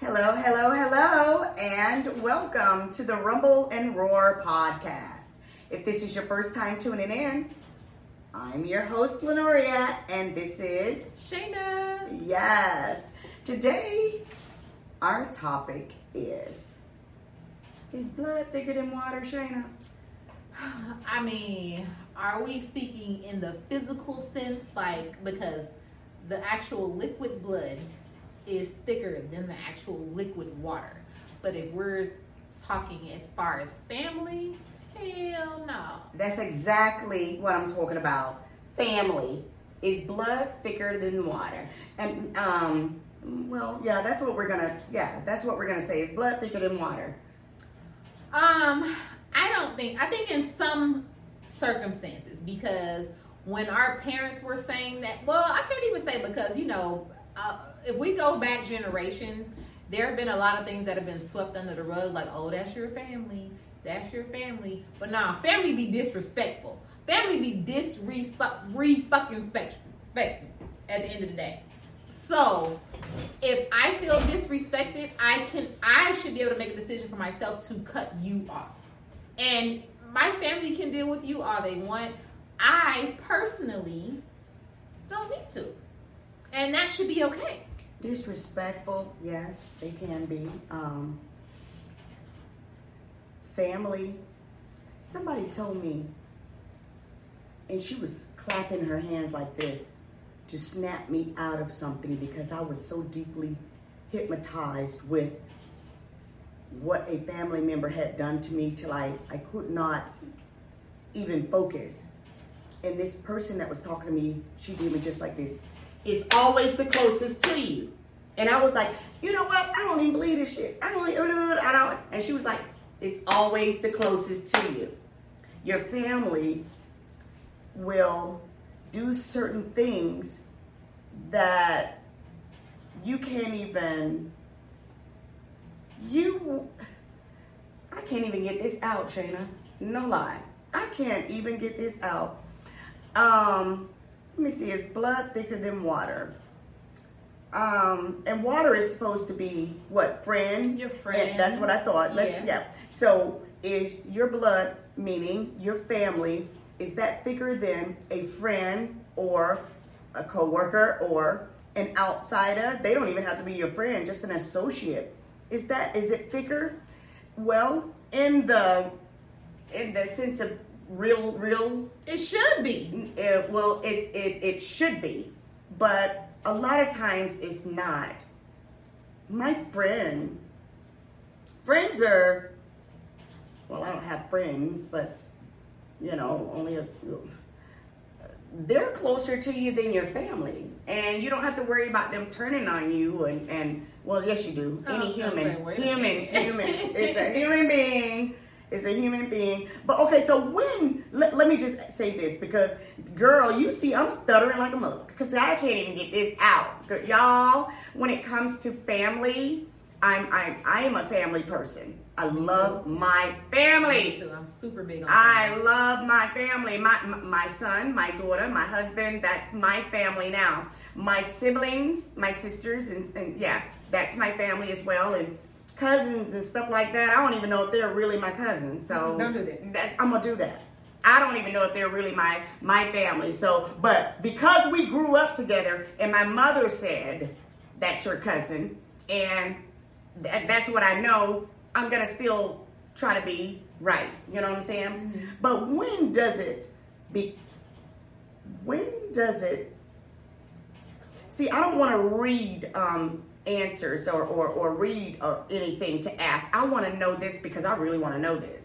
Hello, hello, hello, and welcome to the Rumble and Roar podcast. If this is your first time tuning in, I'm your host, Lanoria, and this is Shaina. Yes. Today, our topic is Is blood thicker than water, Shaina? I mean, are we speaking in the physical sense? Like, because the actual liquid blood is thicker than the actual liquid water. But if we're talking as far as family, hell no. That's exactly what I'm talking about. Family. Is blood thicker than water? And um well, yeah, that's what we're gonna yeah, that's what we're gonna say. Is blood thicker than water? Um, I don't think. I think in some circumstances because when our parents were saying that, well, I can't even say because you know, uh, if we go back generations, there have been a lot of things that have been swept under the rug, like, oh, that's your family, that's your family. But nah, family be disrespectful. Family be disrespect, re fucking respectful at the end of the day. So, if I feel disrespected, I can I should be able to make a decision for myself to cut you off. And my family can deal with you all they want. I personally don't need to. And that should be okay. Disrespectful, yes, they can be. Um, family. Somebody told me, and she was clapping her hands like this to snap me out of something because I was so deeply hypnotized with what a family member had done to me till I, I could not even focus. And this person that was talking to me, she did me just like this. It's always the closest to you. And I was like, you know what? I don't even believe this shit. I don't, even, I don't. And she was like, it's always the closest to you. Your family will do certain things that you can't even you I can't even get this out, Shaina. No lie. I can't even get this out. Um, let me see, is blood thicker than water? Um, and water is supposed to be what friends. Your friends. And that's what I thought. Let's Yeah. yeah. So is your blood, meaning your family, is that thicker than a friend or a coworker or an outsider? They don't even have to be your friend, just an associate. Is that is it thicker? Well, in the in the sense of real real It should be. uh, well, it's it it should be, but a lot of times it's not. My friend, friends are, well, I don't have friends, but you know, only a. They're closer to you than your family, and you don't have to worry about them turning on you. And and well, yes, you do. Any human, say, wait a human, human. It's a human being. It's a human being. But okay, so when let, let me just say this because girl, you see I'm stuttering like a mother because I can't even get this out. Y'all, when it comes to family, I'm I'm I am a family person. I love my Me family. too. I'm super big on I family. love my family. My my son, my daughter, my husband, that's my family now. My siblings, my sisters, and, and yeah, that's my family as well. And cousins and stuff like that. I don't even know if they're really my cousins. So Don't do that. That's, I'm gonna do that. I don't even know if they're really my my family. So, but because we grew up together, and my mother said that's your cousin, and that, that's what I know. I'm gonna still try to be right. You know what I'm saying? Mm-hmm. But when does it be? When does it? See, I don't want to read um, answers or, or, or read or anything to ask. I want to know this because I really want to know this.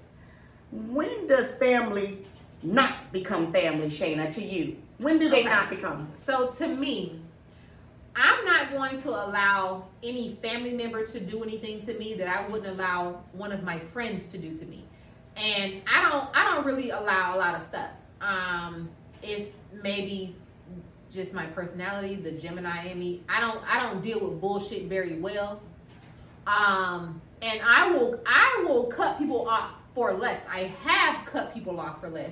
When does family not become family, Shaina, to you? When do they Okay. not become? So to me, I'm not going to allow any family member to do anything to me that I wouldn't allow one of my friends to do to me. And I don't I don't really allow a lot of stuff. Um it's maybe just my personality, the Gemini in me. I don't I don't deal with bullshit very well. Um and I will I will cut people off for less. I have cut people off for less.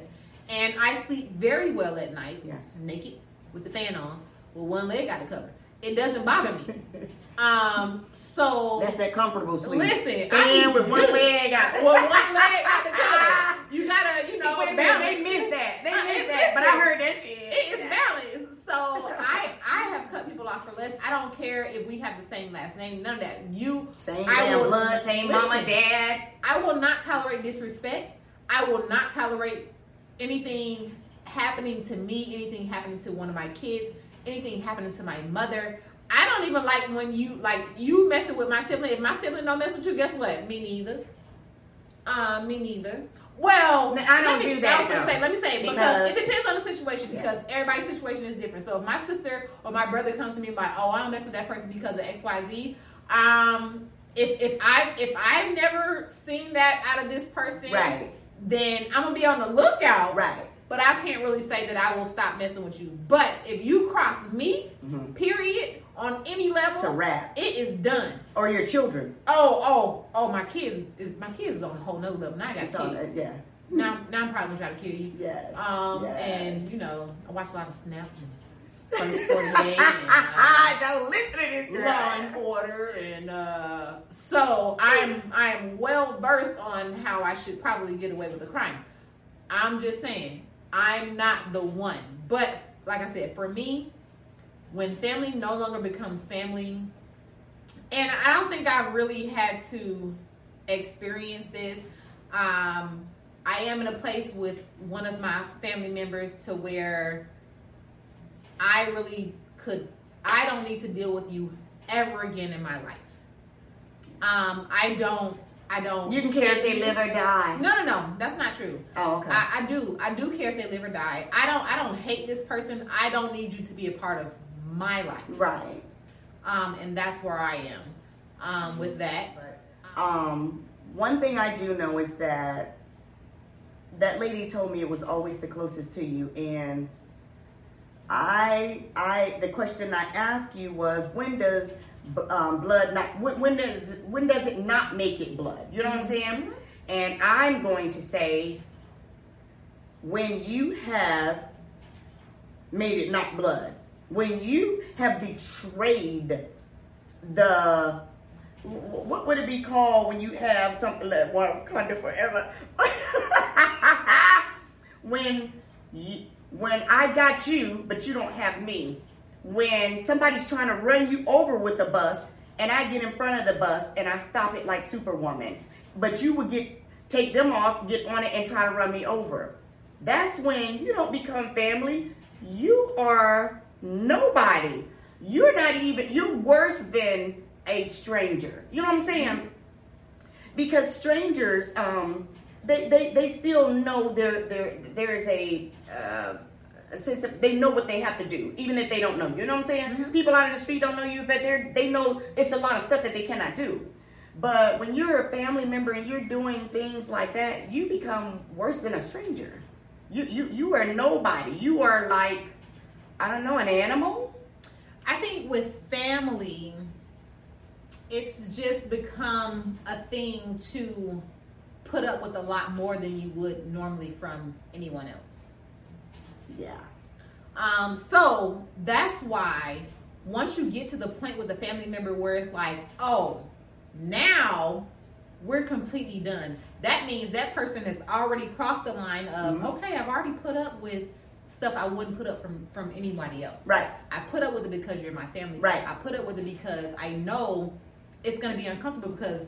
And I sleep very well at night. Yes. Naked with the fan on, with one leg out of cover. it doesn't bother me. Um, so That's that comfortable sleep. Listen, I and with one good. leg out. well, one leg out the cover. You gotta, you See, know, minute, balance. they missed that. They missed that. But I heard that shit. It is balanced. So I I have cut people off for less. I don't care if we have the same last name. None of that. You Same I will- blood, same mama, dad. I will not tolerate disrespect. I will not tolerate anything happening to me, anything happening to one of my kids, anything happening to my mother. I don't even like when you like you messing with my sibling. If my sibling don't mess with you, guess what? Me neither. Uh, me neither. Well, No, I don't me, do that, I was gonna say, let me say because, Because- it depends on the situation because everybody's situation is different. So if my sister or my brother comes to me like, "Oh, I don't mess with that person because of X, Y, Z," um, if if I if I've never seen that out of this person, Right, then I'm gonna be on the lookout. right. But I can't really say that I will stop messing with you. But if you cross me, Mhm. period, on any level, It's a wrap. it is done. Or your children. Oh, oh, oh! My kids, is my kids is on a whole nother level. Now I got It's kids. yeah. Now, now I'm probably gonna try to kill you. Yes. Um, yes. and you know, I watch a lot of Snap and First 48 and, uh, Don't listen to this girl. Law and Order, and uh, so I'm I'm well versed on how I should probably get away with a crime. I'm just saying I'm not the one, but like I said, for me, when family no longer becomes family, and I don't think I really had to experience this. Um, I am in a place with one of my family members to where I really could. I don't need to deal with you ever again in my life. Um, I don't. I don't. You can care if they live or die. No, no, no. That's not true. Oh, okay. I, I do. I do care if they live or die. I don't. I don't hate this person. I don't need you to be a part of my life. right. Um, and that's where I am. Um, with that. But, um, one thing I do know is that that lady told me it was always the closest to you, and I, I, the question I asked you was, when does um, blood not? When, when does when does it not make it blood? You know what I'm saying? And I'm going to say, when you have made it not blood, when you have betrayed the what would it be called when you have something like Wakanda forever? when you, when I got you, but you don't have me. When somebody's trying to run you over with the bus, and I get in front of the bus and I stop it like Superwoman, but you would get take them off, get on it, and try to run me over. That's when you don't become family. You are nobody. You're not even. You're worse than a stranger. You know what I'm saying? Because strangers, um, they, they, they still know there there there's a, uh, a sense of they know what they have to do, even if they don't know. You know what I'm saying? People out in the street don't know you, but they they know it's a lot of stuff that they cannot do. But when you're a family member and you're doing things like that, you become worse than a stranger. You you you are nobody. You are like I don't know an animal. I think with family, it's just become a thing to put up with a lot more than you would normally from anyone else. Yeah. Um, so that's why once you get to the point with a family member where it's like, oh, now we're completely done. That means that person has already crossed the line of, Mhm. okay, I've already put up with stuff I wouldn't put up from from anybody else. Right. I put up with it because you're my family. Right. I put up with it because I know it's going to be uncomfortable because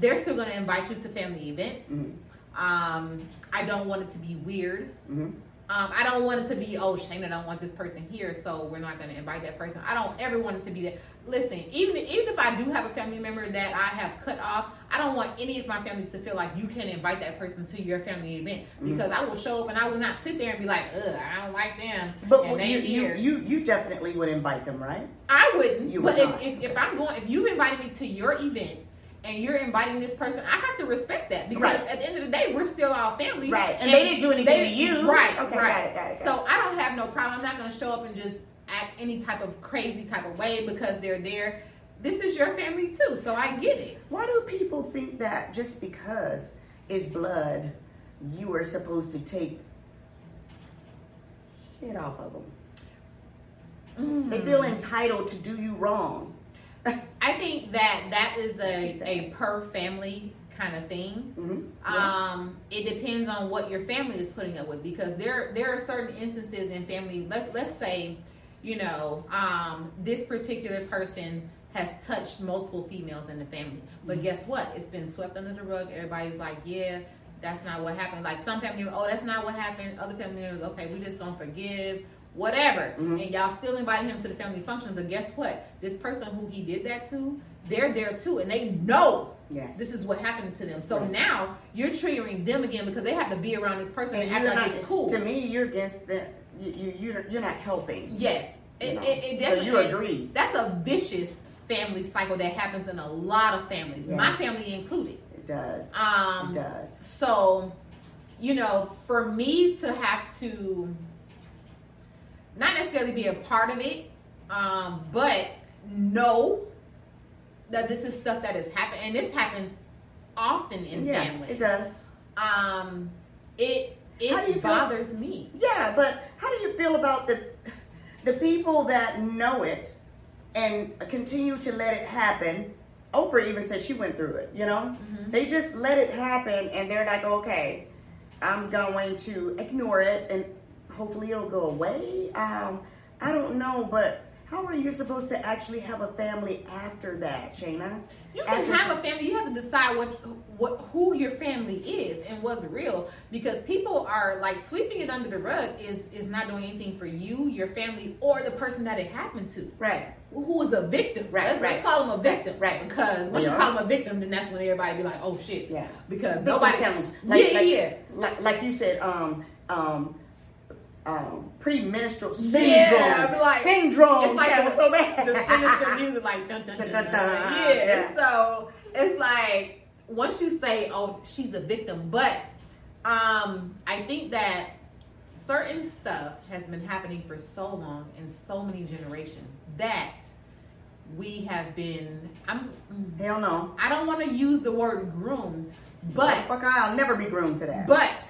they're still going to invite you to family events. Mhm. Um, I don't want it to be weird. hmm Um, I don't want it to be, oh, Shaina don't want this person here, so we're not going to invite that person. I don't ever want it to be that. Listen, even even if I do have a family member that I have cut off, I don't want any of my family to feel like you can't invite that person to your family event Mm-hmm. because I will show up and I will not sit there and be like, ugh, I don't like them. But and they you, you you you definitely would invite them, right? I wouldn't. You but would if, not. if, if I'm going, if you've invited me to your event and you're inviting this person, I have to respect that because Right. at the end of the day, we're still all family. Right. And they didn't do anything to you. Right. Okay, right. got it, got it, got so I don't have no problem. I'm not going to show up and just act any type of crazy type of way because they're there. This is your family too, so I get it. Why do people think that just because it's blood, you are supposed to take shit off of them? Mm. They feel entitled to do you wrong. I think that that is a, a per family kind of thing. Mm-hmm. Yeah. Um, it depends on what your family is putting up with because there there are certain instances in family. Let let's say, you know, um, this particular person has touched multiple females in the family, but mm-hmm. guess what? It's been swept under the rug. Everybody's like, yeah. That's not what happened. Like some family members, oh, that's not what happened. Other family members, okay, we just don't forgive whatever. Mm-hmm. And y'all still inviting him to the family function. But guess what? This person who he did that to, they're there too. And they know yes. this is what happened to them. So right. now you're triggering them again because they have to be around this person and, and act like not, it's cool. To me, you're against the, you, you, you're, you're not helping. Yes. It, it, it, definitely, so you agree. That's a vicious family cycle that happens in a lot of families, yes. my family included. It does. Um, it does. So, you know, for me to have to not necessarily be a part of it, um, but know that this is stuff that has happened, and this happens often in yeah, families. It does. Um, it it bothers feel, me. Yeah, but how do you feel about the the people that know it and continue to let it happen? Oprah even said she went through it. You know, mm-hmm. they just let it happen, and they're like, okay, I'm going to ignore it and hopefully it'll go away. Um, I don't know, but how are you supposed to actually have a family after that, Shaina? You can after have a family. You have to decide what what who your family is and what's real because people are like sweeping it under the rug is is not doing anything for you, your family, or the person that it happened to. Right. Who is a victim? Right. Let's, right. let's call them a victim. Right. Because once yeah. you call them a victim, then that's when everybody be like, oh shit. Yeah. Because victim nobody sounds like, yeah, like, yeah. Like, like you said, um, um, um, premenstrual syndrome. Yeah, like, syndrome. It's like so bad. The sinister music, like dun dun dun. Yeah. yeah. So it's like once you say, "Oh, she's a victim," but um, I think that certain stuff has been happening for so long in so many generations that we have been. I'm hell no. I don't want to use the word groomed, but fuck, I'll never be groomed to that. But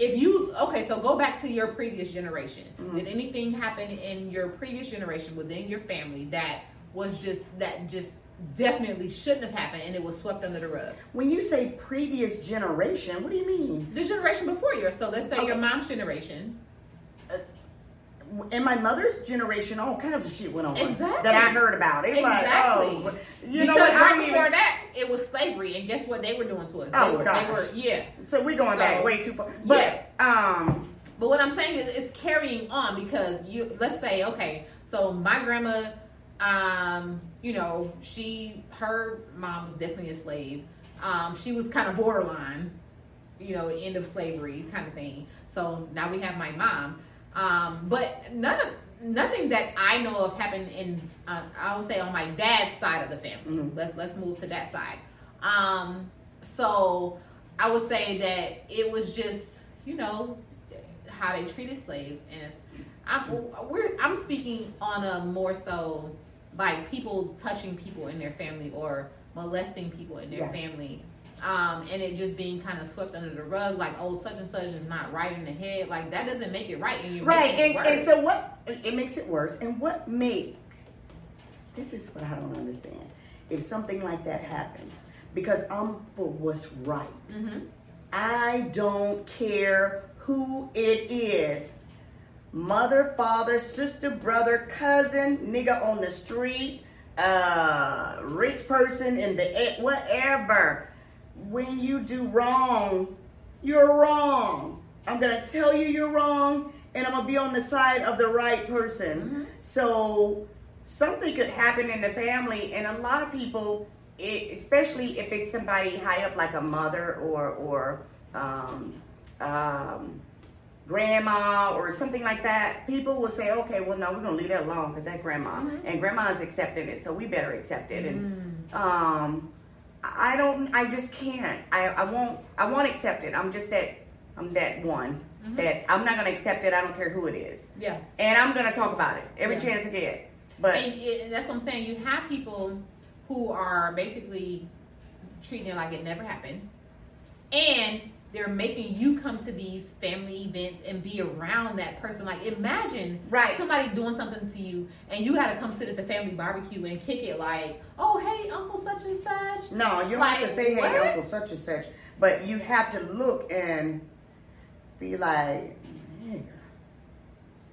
if you okay, so go back to your previous generation. Mm-hmm. Did anything happen in your previous generation within your family that was just that just definitely shouldn't have happened and it was swept under the rug? When you say previous generation, what do you mean? The generation before yours. So let's say okay. your mom's generation in my mother's generation, all kinds of shit went on exactly. that I heard about. It exactly. like, oh, you because know what? Right before even... that, it was slavery, and guess what they were doing to us? Oh they were, gosh. They were, yeah. So we're going so, back way too far. But yeah. um, but what I'm saying is, it's carrying on because you. Let's say, okay, so my grandma, um, you know, she, her mom was definitely a slave. Um, she was kind of borderline, you know, end of slavery kind of thing. So now we have my mom. Um, but none of nothing that I know of happened in uh, I would say on my dad's side of the family. Mm-hmm. Let's let's move to that side. Um, so I would say that it was just you know how they treated slaves, and it's, I'm we're I'm speaking on a more so like people touching people in their family or molesting people in their yeah. family um, and it just being kind of swept under the rug, like oh such and such is not right in the head, like that doesn't make it right, and right, and, and so what? It makes it worse, and what makes this is what I don't understand. If something like that happens, because I'm for what's right. Mm-hmm. I don't care who it is. Mother, father, sister, brother, cousin, nigga on the street, uh, rich person in the whatever when you do wrong, you're wrong. I'm going to tell you you're wrong, and I'm going to be on the side of the right person. Mm-hmm. So something could happen in the family, and a lot of people, it, especially if it's somebody high up like a mother or or um, um, grandma or something like that, people will say, okay, well, no, we're going to leave that alone because that grandma, mm-hmm. and grandma's accepting it, so we better accept it. And mm. um, I don't. I just can't. I, I won't. I won't accept it. I'm just that. I'm that one mm-hmm. that I'm not gonna accept it. I don't care who it is. Yeah. And I'm gonna talk about it every yeah. chance I get. But and, and that's what I'm saying. You have people who are basically treating it like it never happened, and they're making you come to these family events and be around that person. Like imagine Right. somebody doing something to you and you gotta come sit at the family barbecue and kick it like, oh hey Uncle such and such. No, you don't Like, have to say, hey, what? Uncle such and such. But you have to look and be like, "Nigga,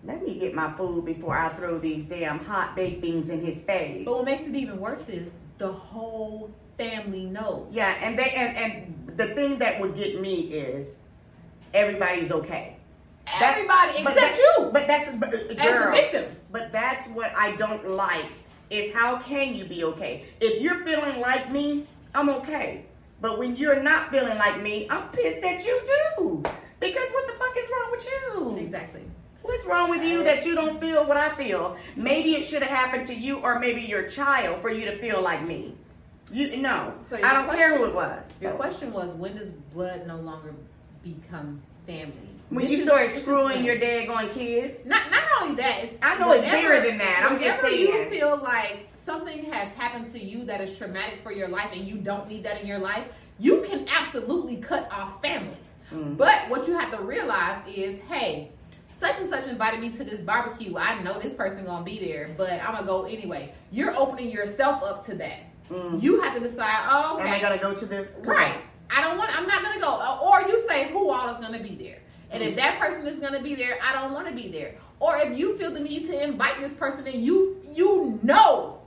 let me get my food before I throw these damn hot baked beans in his face. But what makes it even worse is the whole family knows. Yeah, and they and, and the thing that would get me is everybody's okay. That's- Everybody but except that- you But that's but, uh, as the victim. But that's what I don't like is how can you be okay? If you're feeling like me, I'm okay. But when you're not feeling like me, I'm pissed that you do. Because what the fuck is wrong with you? Exactly. What's wrong with you that you don't feel what I feel? Maybe it should have happened to you or maybe your child for you to feel like me. You no. So I don't care who it was. Your So, question was when does blood no longer become family? when This you is- start screwing your daggone kids. Not not only that, it's I know it's bigger than that. I'm just saying. whenever you feel like something has happened to you that is traumatic for your life and you don't need that in your life, you can absolutely cut off family. Mm. But what you have to realize is, hey, such and such invited me to this barbecue. I know this person gonna be there, but I'm gonna go anyway. You're opening yourself up to that. Mm. You have to decide. Oh, okay. Am I gonna go to the Right. I don't want. I'm not gonna go. Uh, Or you say who all is gonna be there, and if that person is gonna be there, I don't want to be there. Or if you feel the need to invite this person, and you you know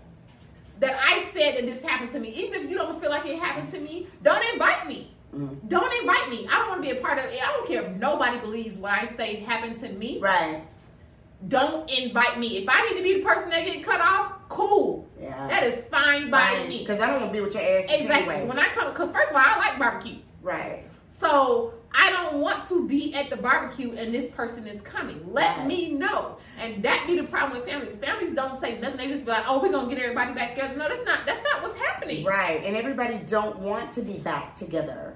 that I said that this happened to me, even if you don't feel like it happened to me, don't invite me. Mm. Don't invite me. I don't want to be a part of it. I don't care if nobody believes what I say happened to me. Right. Don't invite me. If I need to be the person that get cut off, cool. Yeah. That is fine by me. Because I don't want to be with your ass Exactly. anyway. When I come, because first of all, I like barbecue. right. So I don't want to be at the barbecue and this person is coming. Let Right. me know. And that be the problem with families. Families don't say nothing. They just be like, "Oh, we're gonna get everybody back together." No, that's not. That's not what's happening. Right. And everybody don't want to be back together.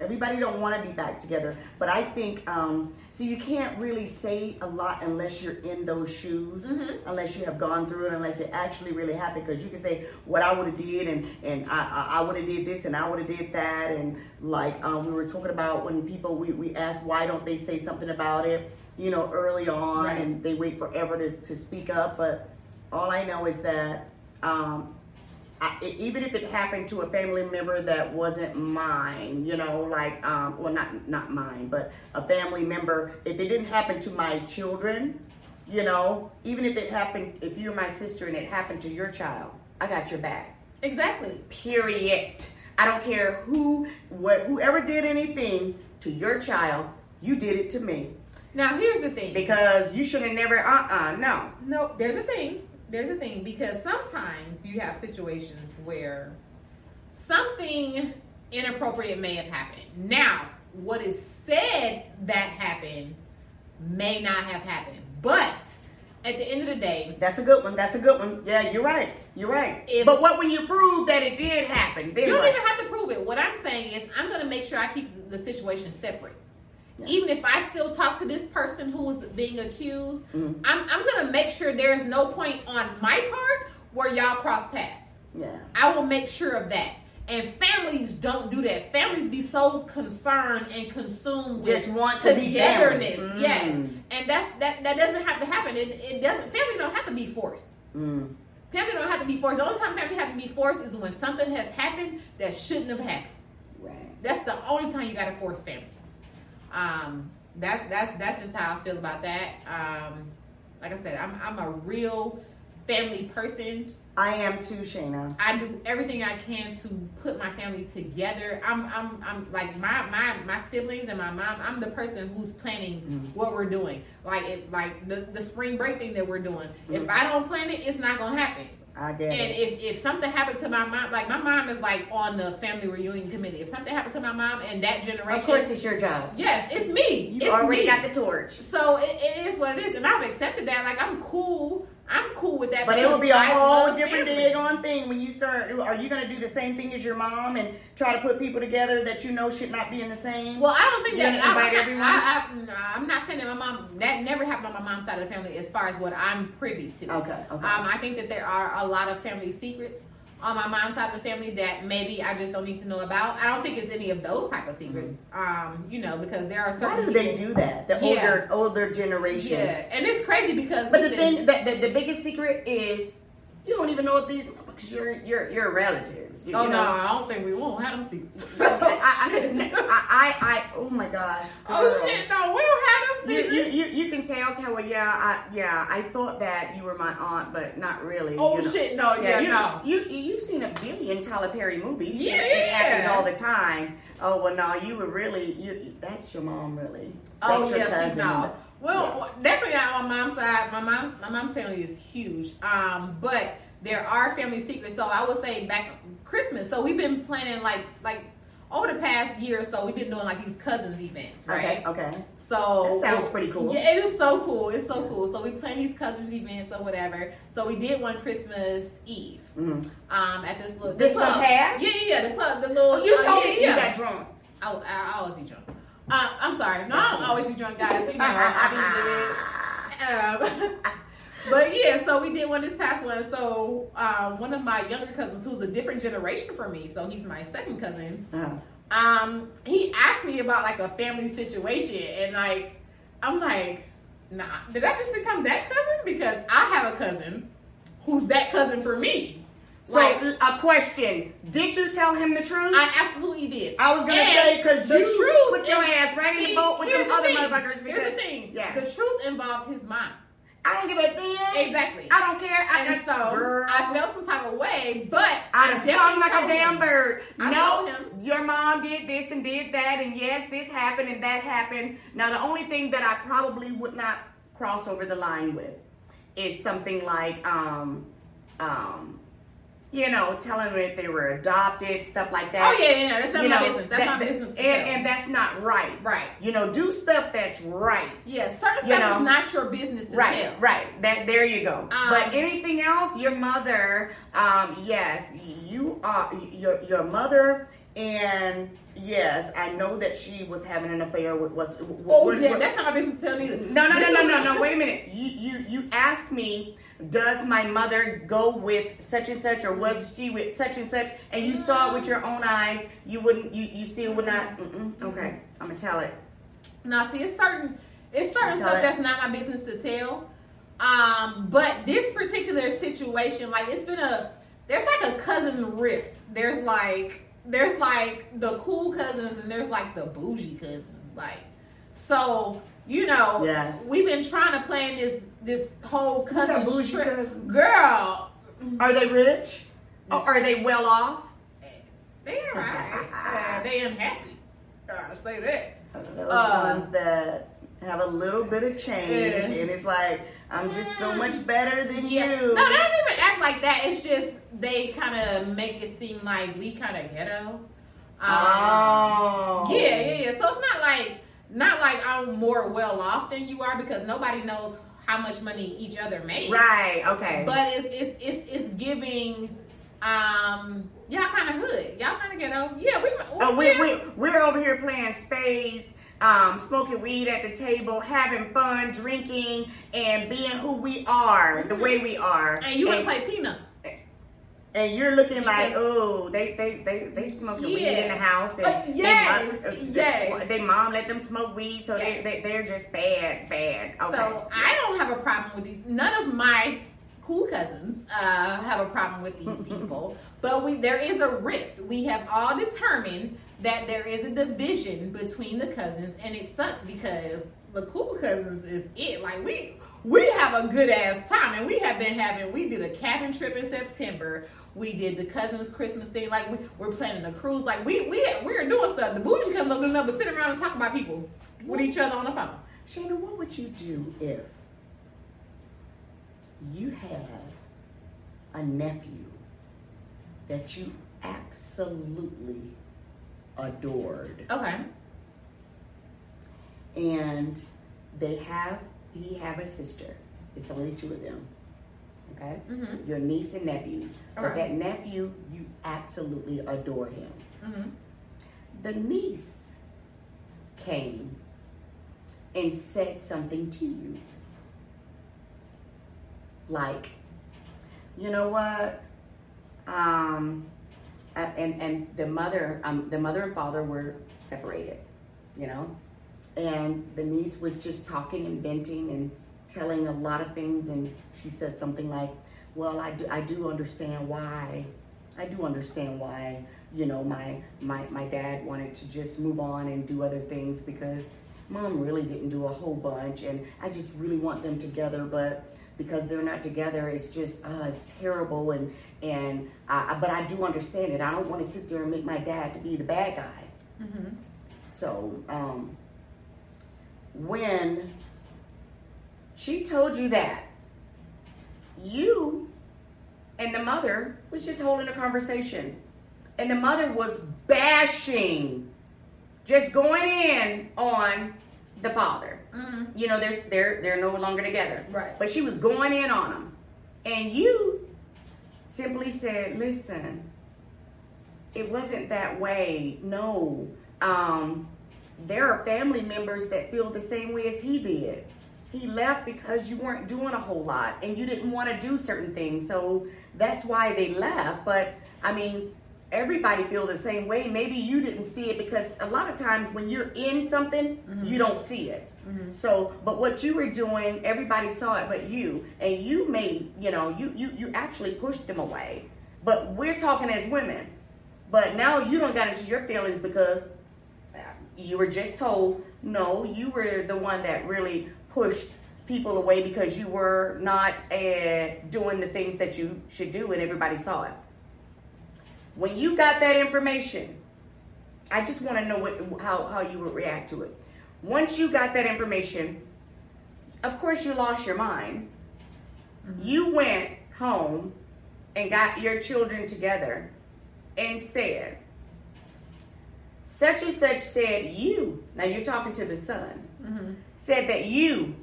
Everybody don't want to be back together. But I think, um, see, you can't really say a lot unless you're in those shoes, Mhm. unless you have gone through it, unless it actually really happened. Because you can say what I would have did, and and I I, I would have did this, and I would have did that, and like um, we were talking about when people we we asked why don't they say something about it, you know, early on, Right. and they wait forever to to speak up. But all I know is that. Um, I, even if it happened to a family member that wasn't mine, you know, like, um, well, not not mine, but a family member. If it didn't happen to my children, you know, even if it happened, if you're my sister and it happened to your child, I got your back. Exactly. Period. I don't care who, what, whoever did anything to your child, you did it to me Now here's the thing. because you should have never. Uh, uh no. No, there's a thing. There's a thing because sometimes you have situations where something inappropriate may have happened. Now, what is said that happened may not have happened, but at the end of the day, That's a good one. That's a good one. Yeah, you're right. You're right. If- but what when you prove that it did happen? You don't even have to prove it. What I'm saying is, I'm going to make sure I keep the situation separate. Even if I still talk to this person who is being accused, Mhm. I'm, I'm going to make sure there is no point on my part where y'all cross paths. Yeah. I will make sure of that. And families don't do that. Families be so concerned and consumed with Just want to be togetherness. Yes, Mm. and that's that. That doesn't have to happen. It, it doesn't. Family don't have to be forced. Mm. Family don't have to be forced. The only time family have to be forced is when something has happened that shouldn't have happened. Right. That's the only time you got to force family. Um, that's that's that's just how I feel about that. Um, like I said, I'm I'm a real family person. I am too, Shaina. I do everything I can to put my family together. I'm I'm I'm like my my my siblings and my mom. I'm the person who's planning Mhm. what we're doing. Like it like the the spring break thing that we're doing. If Mhm. I don't plan it, it's not gonna happen. I get And it. if, if something happened to my mom, like my mom is like on the family reunion committee. If something happened to my mom and that generation, Of course, it's your job. yes, it's me. You it's already me. got the torch. So it, it is what it is, and I've accepted that. Like I'm cool. I'm cool with that. But it'll be a whole different family. daggone thing when you start. Are you going to do the same thing as your mom and try to put people together that you know should not be in the same? Well, I don't think that I, invite I, everyone? I, I, nah, I'm not saying that my mom that never happened on my mom's side of the family as far as what I'm privy to. Okay, okay. Um, I think that there are a lot of family secrets. On my mom's side of the family that maybe I just don't need to know about. I don't think it's any of those type of secrets. Um, you know, because there are certain. Why do they do that? The Yeah. older older generation. Yeah, and it's crazy because. But the thing that the, the biggest secret is you don't even know if these because you're you're you're relatives. You, Oh you no, know? I don't think we won't have them secrets. I, oh, I. I, I, oh my gosh. oh shit, no, we don't have them You, secrets. you, you, you can say, okay, well, yeah, I, yeah, I thought that you were my aunt, but not really. oh you know. shit, no, yeah, you, no. you, you, you've seen a billion Tyler Perry movies. Yeah, It, it happens all the time. Oh, well, no, you were really, you, that's your mom, really. Oh your yeah, cousin. no. Well, definitely not on my mom's side. My mom's my mom's family is huge. Um, but there are family secrets. So I would say back Christmas. So we've been planning like like over the past year or so. We've been doing like these cousins events, right? Okay, okay. So That sounds pretty cool. Yeah, it is so cool. It's so cool. So we plan these cousins events or whatever. So we did one Christmas Eve. Mhm. Um, at this little This the club. passed? Yeah, yeah, yeah, the club, the little. You uh, told yeah, me yeah. you got drunk. I, I, I always be drunk. Uh, I'm sorry. No, I don't always be drunk, guys. You know, I be. Um, but yeah, so we did one this past one. So um, one of my younger cousins, who's a different generation from me, so he's my second cousin. Uh-huh. Um, he asked me about like a family situation, and like I'm like, nah, did I just become that cousin? Because I have a cousin who's that cousin for me. So, Like, a question. Did you tell him the truth? I absolutely did. I was gonna And say because the you truth put your ass right in the boat with here's them the other thing. motherfuckers Here's because the thing. yeah. The truth involved his mom. I don't give a damn. Exactly. I don't care. I, and so girl, I felt some type of way, but have definitely sung like a damn him. bird. I no, your mom did this and did that, and yes, this happened and that happened. Now, the only thing that I probably would not cross over the line with is something like, um, um, you know, telling them if they were adopted, stuff like that. Oh yeah, yeah, that's not You my know, business. That's that- my business. and, and that's not right. right. You know, do stuff that's right. Yeah, certain You stuff know. is not your business to Right, tell. right. That there you go. Um, but anything else, your mother, um, yes, you are your your mother, and yes, I know that she was having an affair with what's. Oh what- yeah, what- that's not my business to tell either. no, no, no, no, no, no. Wait a minute. You you you asked me. Does my mother go with such and such, or was she with such and such? And you saw it with your own eyes. You wouldn't. You, you still would not. Mm-mm. Okay, I'm gonna tell it. Now, see, it's certain, it's certain stuff it. that's not my business to tell. Um, but this particular situation, like, it's been a, there's like a cousin rift. There's like, there's like the cool cousins and there's like the bougie cousins. Like, so you know, Yes. we've been trying to plan this this whole got cousin bougie trip. Girl, Are they rich? Or are they well off? they all right. Uh, they unhappy. Uh, say that. Those Uh, ones that have a little bit of change, Yeah. and it's like I'm just so much better than Yeah. you. No, they don't even act like that. It's just they kind of make it seem like we kind of ghetto. Um, oh, Yeah, yeah, yeah. So it's not like not like I'm more well off than you are because nobody knows how much money each other makes. Right. Okay. But it's it's it's, it's giving. Um, y'all kind of hood. Y'all kind of ghetto. Yeah, we. Oh, we, yeah. we, we're over here playing spades, um, smoking weed at the table, having fun, drinking, and being who we are, the way we are. and you want to play peanut. And you're looking like, oh, they they they they smoking weed in the house, and But yes, they, mom, yes. they mom let them smoke weed, so Yes. they, they they're just bad, bad. Okay. So I don't have a problem with these. None of my cool cousins uh, have a problem with these people. but we there is a rift. We have all determined that there is a division between the cousins, and it sucks because the cool cousins is it. Like we we have a good ass time, and we have been having. We did a cabin trip in September. We did the cousins Christmas thing. Like we, we're planning a cruise. Like we we we're doing stuff. The bougie cousins don't do nothing but sit around and talk about people with each other on the phone. Shaina, what would you do if you had a nephew that you absolutely adored Okay. and they have he have a sister it's only two of them okay Mm-hmm. your niece and nephews but that nephew you absolutely adore him Mm-hmm. the niece came and said something to you. Like, you know what? Um, and and the mother, um, the mother and father were separated, you know, and the niece was just talking and venting and telling a lot of things, and she said something like, "Well, I do, I do understand why, I do understand why, you know, my my my dad wanted to just move on and do other things because." Mom really didn't do a whole bunch, and I just really want them together, but because they're not together it's just uh, it's terrible and and I, but i do understand it i don't want to sit there and make my dad to be the bad guy mm-hmm. so um, when she told you that you and the mother was just holding a conversation and the mother was bashing just going in on the father. Mm-hmm. You know, they're they're they're no longer together. Right. But she was going in on him, and you simply said, "Listen, it wasn't that way. No, um, there are family members that feel the same way as he did. He left because you weren't doing a whole lot, and you didn't want to do certain things. So that's why they left. But I mean." everybody feel the same way. Maybe you didn't see it because a lot of times when you're in something, mm-hmm. you don't see it. Mm-hmm. So, but what you were doing, everybody saw it, but you, and you made, you know, you you you actually pushed them away. But we're talking as women. But now you don't got into your feelings because you were just told no. You were the one that really pushed people away because you were not uh, doing the things that you should do, and everybody saw it. When you got that information, I just want to know what how, how you would react to it. Once you got that information, of course you lost your mind. Mm-hmm. You went home and got your children together and said, such and such said you, now you're talking to the son, mm-hmm. said that you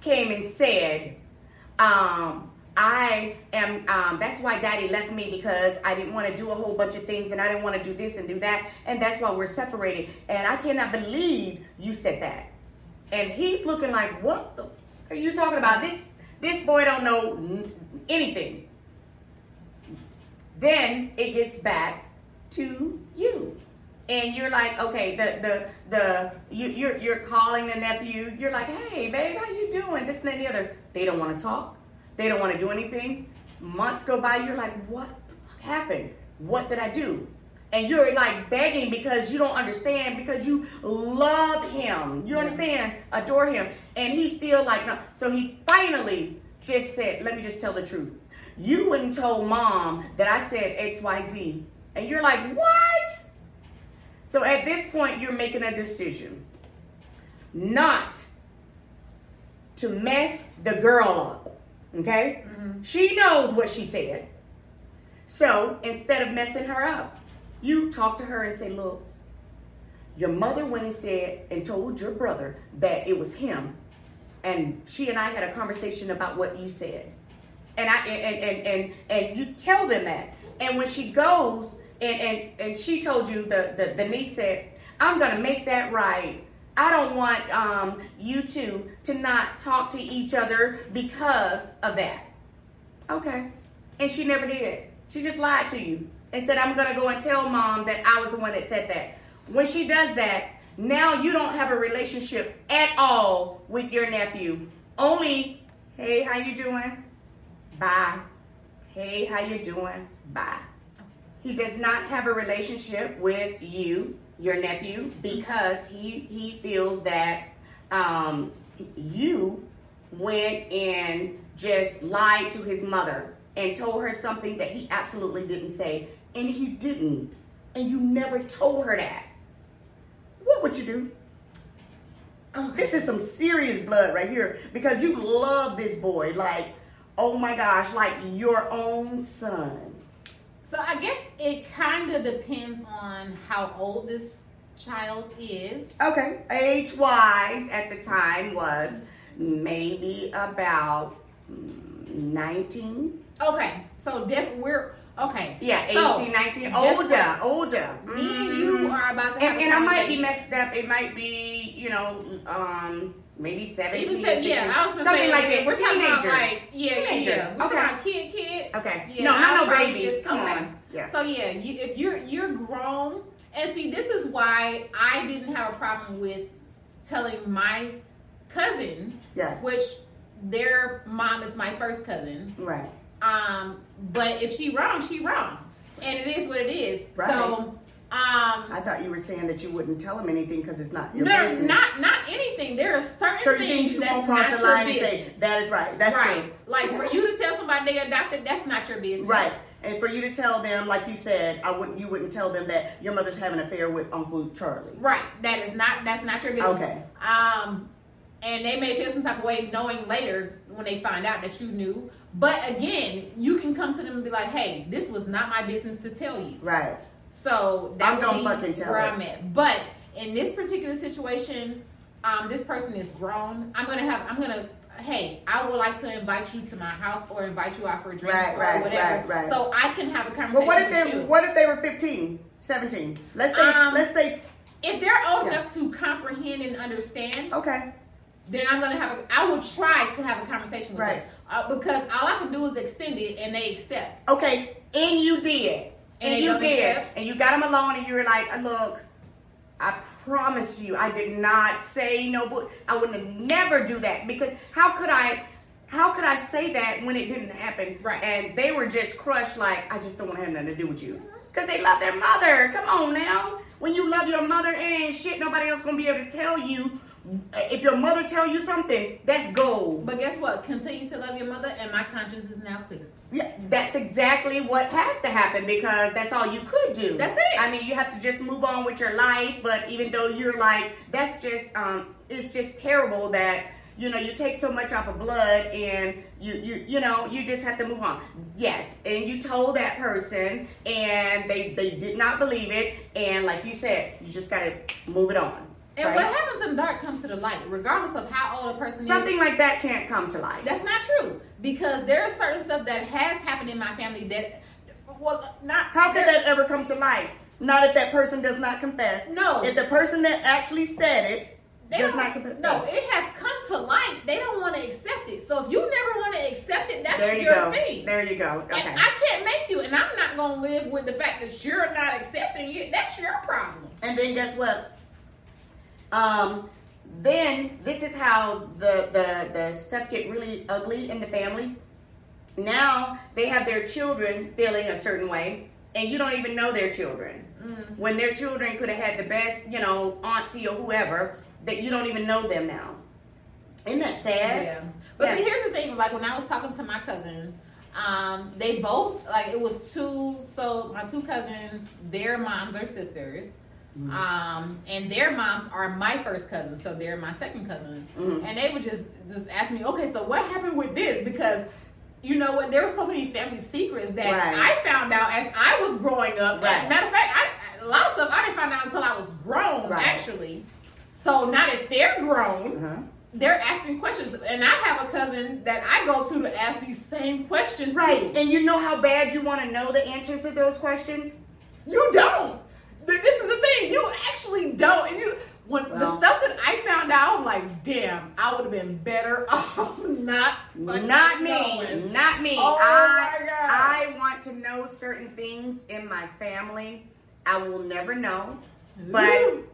came and said, um, I am, um, that's why daddy left me because I didn't want to do a whole bunch of things and I didn't want to do this and do that. And that's why we're separated. And I cannot believe you said that. And he's looking like, what the are you talking about? This, this boy don't know anything. Then it gets back to you. And you're like, okay, the the the you, you're you're calling the nephew. You're like, hey, babe, how you doing? This and that, and the other. They don't want to talk they don't want to do anything. Months go by, you're like, what happened? What did I do? And you're like begging because you don't understand, because you love him. You understand? Adore him. And he's still like, no. So he finally just said, let me just tell the truth. You wouldn't told mom that I said XYZ. And you're like, what? So at this point, you're making a decision not to mess the girl up. Okay? Mm-hmm. She knows what she said. So instead of messing her up, you talk to her and say, Look, your mother went and said and told your brother that it was him. And she and I had a conversation about what you said. And I and and and, and you tell them that. And when she goes and, and, and she told you the, the, the niece said, I'm gonna make that right I don't want um, you two to not talk to each other because of that. Okay. And she never did. She just lied to you and said, I'm going to go and tell mom that I was the one that said that. When she does that, now you don't have a relationship at all with your nephew. Only, hey, how you doing? Bye. Hey, how you doing? Bye. He does not have a relationship with you your nephew because he he feels that um, you went and just lied to his mother and told her something that he absolutely didn't say, and he didn't, and you never told her that. What would you do? Okay. This is some serious blood right here because you love this boy like, oh my gosh, like your own son. So I guess it kind of depends on how old this child is. Okay, age wise at the time was maybe about 19. Okay, so def- we're Okay. Yeah, So, 18, 19, older, older. Me and you Mhm. are about to have and, a and I might be messed up. It might be, you know, um, maybe 17, Even yeah, I was gonna something say like that. We're talking about Teenager. like yeah, yeah, Teenager. yeah. We're Okay. talking kid, kid. okay. Yeah, no, not no babies. Come okay. on. Yeah. So yeah, you, if you're you're grown, and see, this is why I didn't have a problem with telling my cousin, Yes. which their mom is my first cousin. right. Um, but if she wrong, she wrong, and it is what it is. Right. So, um, I thought you were saying that you wouldn't tell them anything because it's not your no, business. not not anything. There are certain, certain things, things you won't cross the line and say that is right. That's right. true. Like for you to tell somebody they adopted, that's not your business. Right. And for you to tell them, like you said, I wouldn't. You wouldn't tell them that your mother's having an affair with Uncle Charlie. Right. That is not that's not your business. Okay. Um and they may feel some type of way knowing later when they find out that you knew. But again, you can come to them and be like, hey, this was not my business to tell you. Right. So that I'm gonna fucking tell where her. I'm at. But in this particular situation, um, this person is grown. I'm gonna have I'm gonna hey, I would like to invite you to my house or invite you out for a drink Right, or right, whatever. right, right. So I can have a conversation Well, what if they you. what if they were 15, 17? Let's say Um, let's say if they're old Yeah. enough to comprehend and understand, okay. then I'm gonna have a. I will try to have a conversation with Right. them uh, because all I can do is extend it, and they accept. Okay, and you did. And And, you did. And you got them alone and you were like, look, I promise you, I did not say no, but I would have never do that because how could I, how could I say that when it didn't happen? Right. And they were just crushed like, I just don't want to have nothing to do with you. Because they love their mother. Come on now. When you love your mother, and shit nobody else going to be able to tell you. If your mother tell you something, that's gold. But guess what? Continue to love your mother, and my conscience is now clear. Yeah, that's exactly what has to happen because that's all you could do. That's it. I mean, you have to just move on with your life. But even though you're like, that's just, um, it's just terrible that you know you take so much off of blood and you you you know you just have to move on. Yes, and you told that person and they they did not believe it, and like you said, you just got to move it on. And right? what happens in the dark comes to the light, regardless of how old a person Something is. like that can't come to light. That's not true because there is certain stuff that has happened in my family that, well, not How could that ever come to light? Not if that person does not confess. No. If the person that actually said it They does not confess. no, it has come to light. They don't want to accept it. So if you never want to accept it, that's There you your go. thing. There you go. Okay. And I can't make you, and I'm not gonna live with the fact that you're not accepting it. That's your problem. And then guess what? Um, then this is how the, the the stuff get really ugly in the families. Now they have their children feeling a certain way, and you don't even know their children. When their children could have had the best, you know, auntie or whoever, that you don't even know them now. Isn't that sad? Yeah. But Yeah. see, here's the thing. Like when I was talking to my cousins, um, they both like it was two. So my two cousins, their moms are sisters. Um, and their moms are my first cousins, so they're my second cousin. Mhm. And they would just just ask me, okay, so what happened with this? Because you know what, there were so many family secrets that Right. I found out as I was growing up. Right. Matter of fact, I, a lot of stuff I didn't find out until I was grown, Right. actually. So now that they're grown, Uh-huh. they're asking questions, and I have a cousin that I go to to ask these same questions. Right. too. And you know how bad you want to know the answers to those questions? You don't. Th- This is the thing. You actually don't. And you when the stuff that I found out, I'm like, damn, I would have been better off not. Not me. Not me. Oh I, my God. I want to know certain things in my family. I will never know. But Ooh.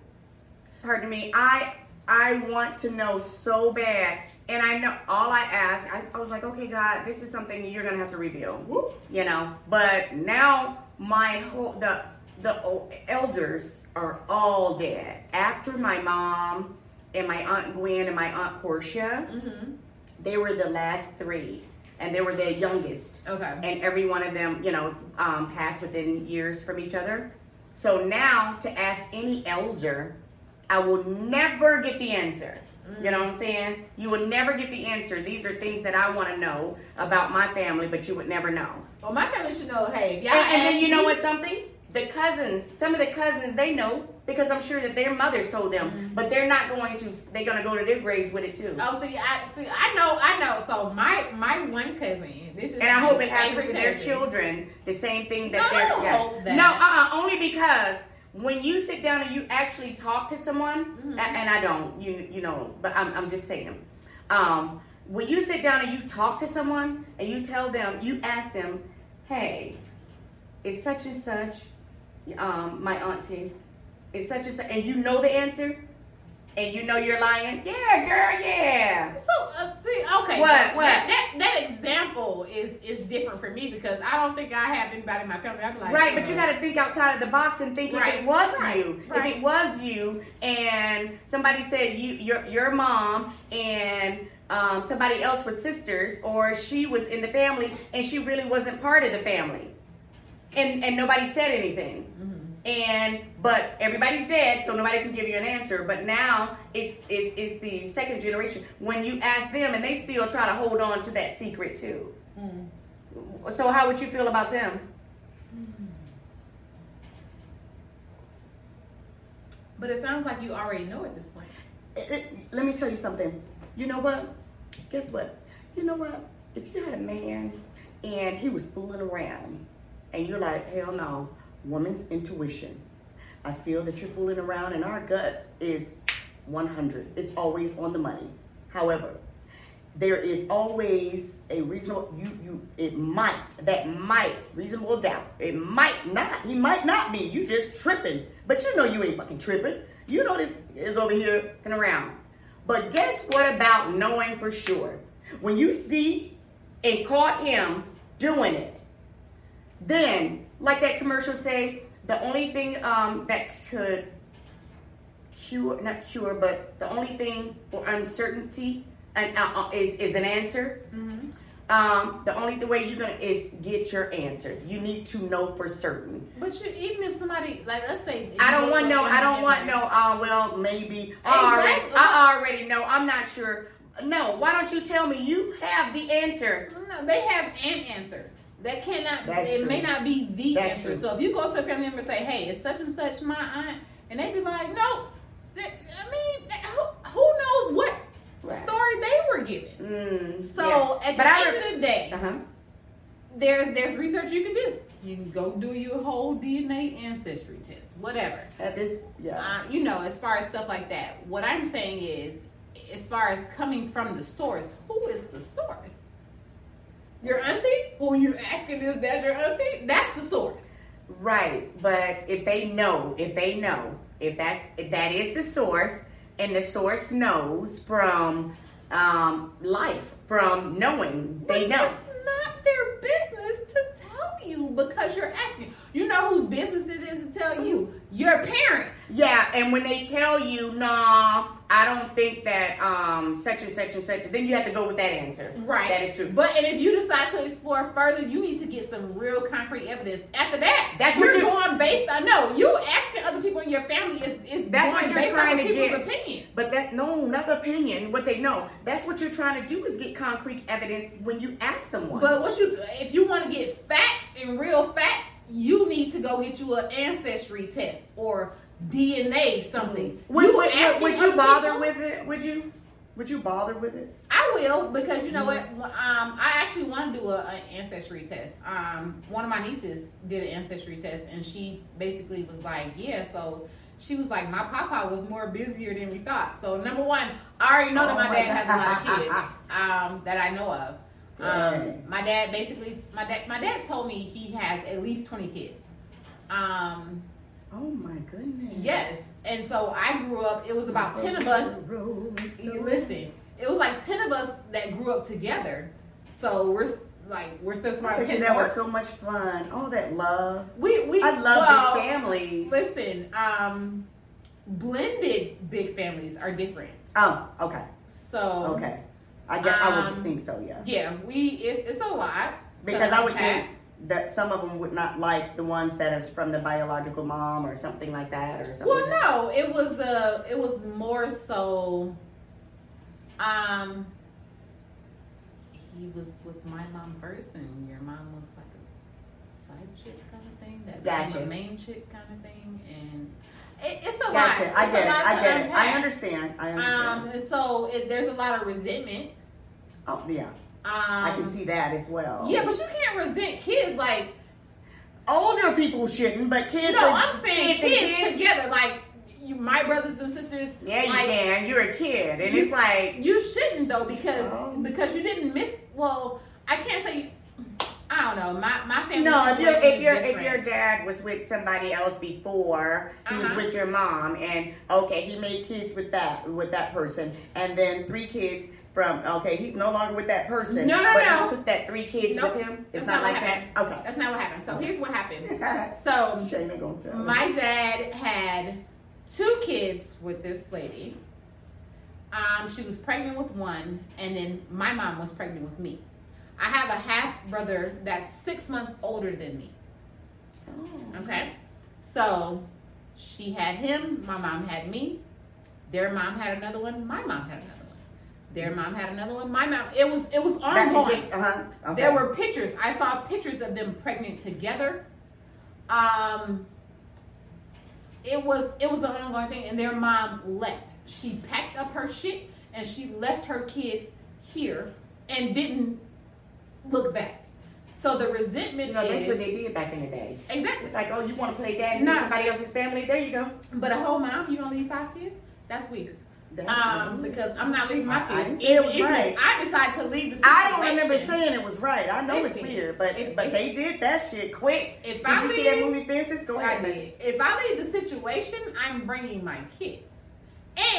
pardon me, I I want to know so bad. And I know all I ask, I, I was like, okay, God, this is something you're gonna have to reveal. Woo. You know. But now my whole the the elders are all dead. After my mom and my aunt Gwen and my aunt Portia, Mhm. they were the last three, and they were the youngest. Okay. And every one of them, you know, um, passed within years from each other. So now to ask any elder, I will never get the answer. You know what I'm saying? You will never get the answer. These are things that I want to know about my family, but you would never know. Well, my family should know. Hey, y'all And, and then you know what? Something the cousins, some of the cousins, they know because I'm sure that their mothers told them, Mm-hmm. but they're not going to. They're going to go to their graves with it too. Oh, see, I see. I know, I know. So my my one cousin, this is And I hope it happens to their children the same thing that No, they're. yeah. that. No, uh, uh only because when you sit down and you actually talk to someone, Mhm. and I don't, you you know, but I'm I'm just saying, um, when you sit down and you talk to someone and you tell them, you ask them, hey, it's such and such, um, my auntie, it's such and such, and you know the answer, and you know you're lying. Yeah, girl, yeah. So uh, see, okay, What, so what? That, that that example is is different for me because I don't think I have anybody in my family. I'd be like, Right, but you got to think outside of the box and think if it was right, you. If it was you, and somebody said you, your your mom, and um, somebody else was sisters, or she was in the family and she really wasn't part of the family, and and nobody said anything. mhm. And but everybody's dead, so nobody can give you an answer. But now it, it's it's the second generation. When you ask them, and they still try to hold on to that secret too. Mm. So how would you feel about them? But it sounds like you already know at this point. It- it- let me tell you something. You know what? Guess what? You know what? If you had a man and he was fooling around, and you're like, hell no, woman's intuition. I feel that you're fooling around, and our gut is 100. It's always on the money. However, there is always a reasonable you you it might that might reasonable doubt it might not he might not be you just tripping but you know you ain't fucking tripping you know this is over here and around but guess what about knowing for sure when you see and caught him doing it then like that commercial say the only thing um, that could cure not cure but the only thing for uncertainty and uh, uh, is is an answer Mm-hmm. um, the only the way you're gonna is get your answer you need to know for certain But you, even if somebody like, let's say, I don't want to no. I don't want no. Uh, well, maybe. I already. I already know. I'm not sure. No. Why don't you tell me? You have the answer. No, they have an answer. That cannot. That's it true. may not be the That's answer. true. So if you go to a family member and say, "Hey, it's such and such my aunt," and they be like, "No," that, I mean, that, who, who knows what Right. story they were given? Mm, So yeah. at But the I end re- of the day, uh-huh. there's there's research you can do. You can go do your whole DNA ancestry test, whatever. At this, yeah. Uh, you know, as far as stuff like that. What I'm saying is, as far as coming from the source, who is the source? Your auntie? Who you asking is that your auntie? That's the source. Right, but if they know, if they know, if that's if that is the source, and the source knows from um, life, from knowing, they But know. It's not their business to tell you because you're asking. You know whose business it is to tell you? Your parents. Yeah, and when they tell you, nah, I don't think that um, such and such and such, then you have to go with that answer. Right. That is true. But and if you decide to explore further, you need to get some real concrete evidence. After that, That's what you're what you- going based on no. You asking other people in your family is is That's what you're trying to get. opinion. But that no, not opinion. What they know. That's what you're trying to do is get concrete evidence when you ask someone. But what you if you want to get facts and real facts, you need to go get you an ancestry test or DNA something. would, would, would, would you bother people- with it? Would you? Would you bother with it? I will because you know Mm-hmm. what? Um, I actually want to do a, an ancestry test. Um, one of my nieces did an ancestry test, and she basically was like, "Yeah." So she was like, "My papa was more busier than we thought." So number one, I already know that Oh my my dad has a lot of kids um, that I know of. Um, my dad basically, my dad, my dad told me he has at least twenty kids. Um, Oh my goodness. yes, and so I grew up. It was about ten of us listen, it was like ten of us that grew up together. So we're like we're still I smart. ten that was so much fun. All that love. we we I love well, big families. Listen, um, blended big families are different. Oh, okay, So okay. I guess I Um, would think so. Yeah. yeah, we it's it's a lot Because I would think that some of them would not like the ones that is from the biological mom or something like that or something. Well, no, it was uh it was more so. Um, he was with my mom first, and your mom was like a side chick kind of thing, that Gotcha. A main chick kind of thing, and it, it's a lot. Gotcha. I It's a get it. I get it. I understand. I understand. Um, so it, there's a lot of resentment. oh yeah, I can see that as well. Yeah, but you can't resent kids like. older people shouldn't, but kids. No, are, I'm saying kids kids, kids. together, like you, my brothers and sisters. Yeah, you like, can. You're a kid, and You- it's like You shouldn't though because Oh. because you didn't miss. Well, I can't say. I don't know. My my family. no. If your if your if your dad was with somebody else before, he was Uh-huh. with your mom, and okay, he made kids with that with that person, and then three kids from. Okay, he's no longer with that person. No, no, but no. he took that three kids Nope. with him. It's not, not like that. Okay. That's not what happened. So here's what happened. So Shaina gonna tell. my dad had two kids with this lady. Um, she was pregnant with one, and then my mom was pregnant with me. I have a half brother that's six months older than me. Oh. Okay, so she had him. My mom had me. Their mom had another one. My mom had another one. Their mom had another one. My mom. It was it was ongoing. uh-huh. okay. There were pictures. I saw pictures of them pregnant together. Um, it was it was an ongoing thing, and their mom left. She packed up her shit and she left her kids here and didn't look back. So the resentment You know, that's what they did back in the day. exactly. It's like, oh, you want to play daddy No. to somebody else's family? There you go. But a whole mom, you gonna leave five kids? That's weird. Um, what it is. because I'm not leaving my I- I kids. it was Even right. I decided to leave the situation. I don't remember saying it was right. I know it's weird, but if- but if- they did that shit quick. If Did I you leave, see that movie Fences? Go ahead. did. If I leave the situation, I'm bringing my kids.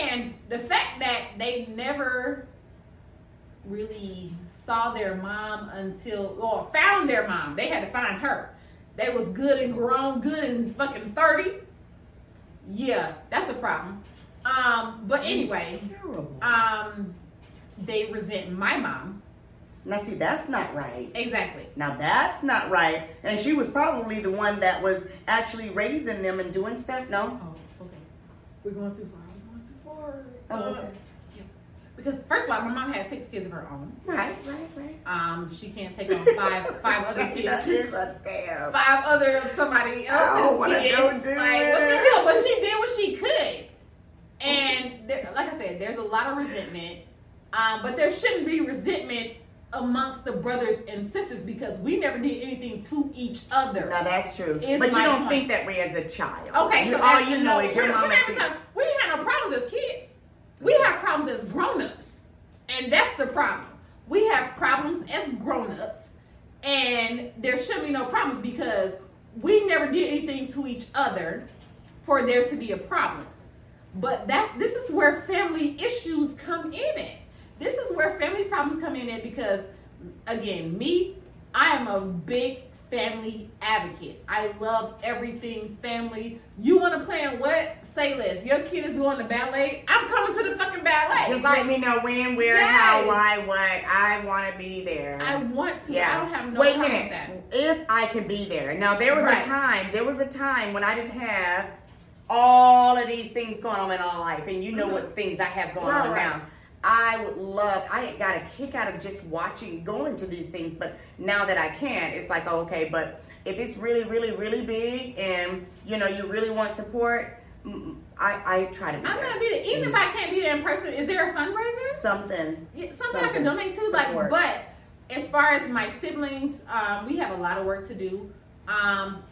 And the fact that they never really saw their mom until, or found their mom, they had to find her. They was good and grown, good and fucking 30. Yeah, that's a problem. Um, but anyway, um, they resent my mom. now see, that's not right. Exactly. Now that's not right. And she was probably the one that was actually raising them and doing stuff. No. Oh, okay. We're going too far. We're going too far. Oh, Uh, okay. Because first of all, my mom had six kids of her own. Right, right, right. Um, she can't take on five five other kids. is a damn. Five other of somebody I else's don't wanna kids. like what the hell? But she did what she could. And there, like I said, there's a lot of resentment. Um, but there shouldn't be resentment amongst the brothers and sisters because we never did anything to each other. Now that's true. Is But you don't point. think that way as a child. Okay, You- so all you know no, is your mama. We, cheated. have we had no problems as kids. We have problems as grown-ups, and that's the problem. We have problems as grown-ups, and there should be no problems because we never did anything to each other for there to be a problem. But that's this is where family issues come in at. This is where family problems come in at because again, me, I am a big family advocate. I love everything family. You want to plan what? Say less. Your kid is going to ballet. I'm coming to the fucking ballet. Just Like, let me know when, where, Yes. how, why, what. I want to be there. I want to. I don't have no Wait a minute. If I can be there. Now there was Right. a time. There was a time when I didn't have all of these things going on in my life, and you know Mhm. what things I have going Right, on right. now. I would love. I got a kick out of just watching, going to these things. But now that I can, it's like oh, okay. But if it's really, really, really big, and you know you really want support, mm, I I try to be I'm there. gonna be there. Even if I can't be there in person, is there a fundraiser? Something. Yeah, something I can donate to. Like, but as far as my siblings, um, we have a lot of work to do. Um,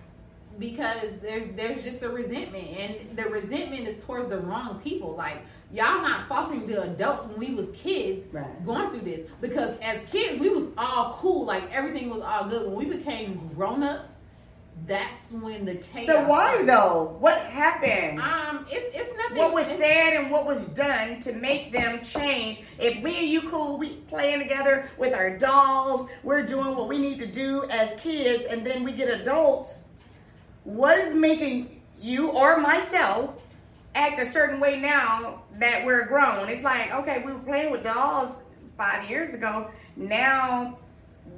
because there's there's just a resentment, and the resentment is towards the wrong people. Like y'all not faulting the adults when we was kids Right. going through this. Because as kids, we was all cool, like everything was all good. When we became grown ups, that's when the chaos. So why though? What happened? Um, it's it's nothing. what was said and what was done to make them change. If me and you cool, we playing together with our dolls, We're doing what we need to do as kids, and then we get adults. What is making you or myself, act a certain way now that we're grown. It's like, okay, we were playing with dolls five years ago. Now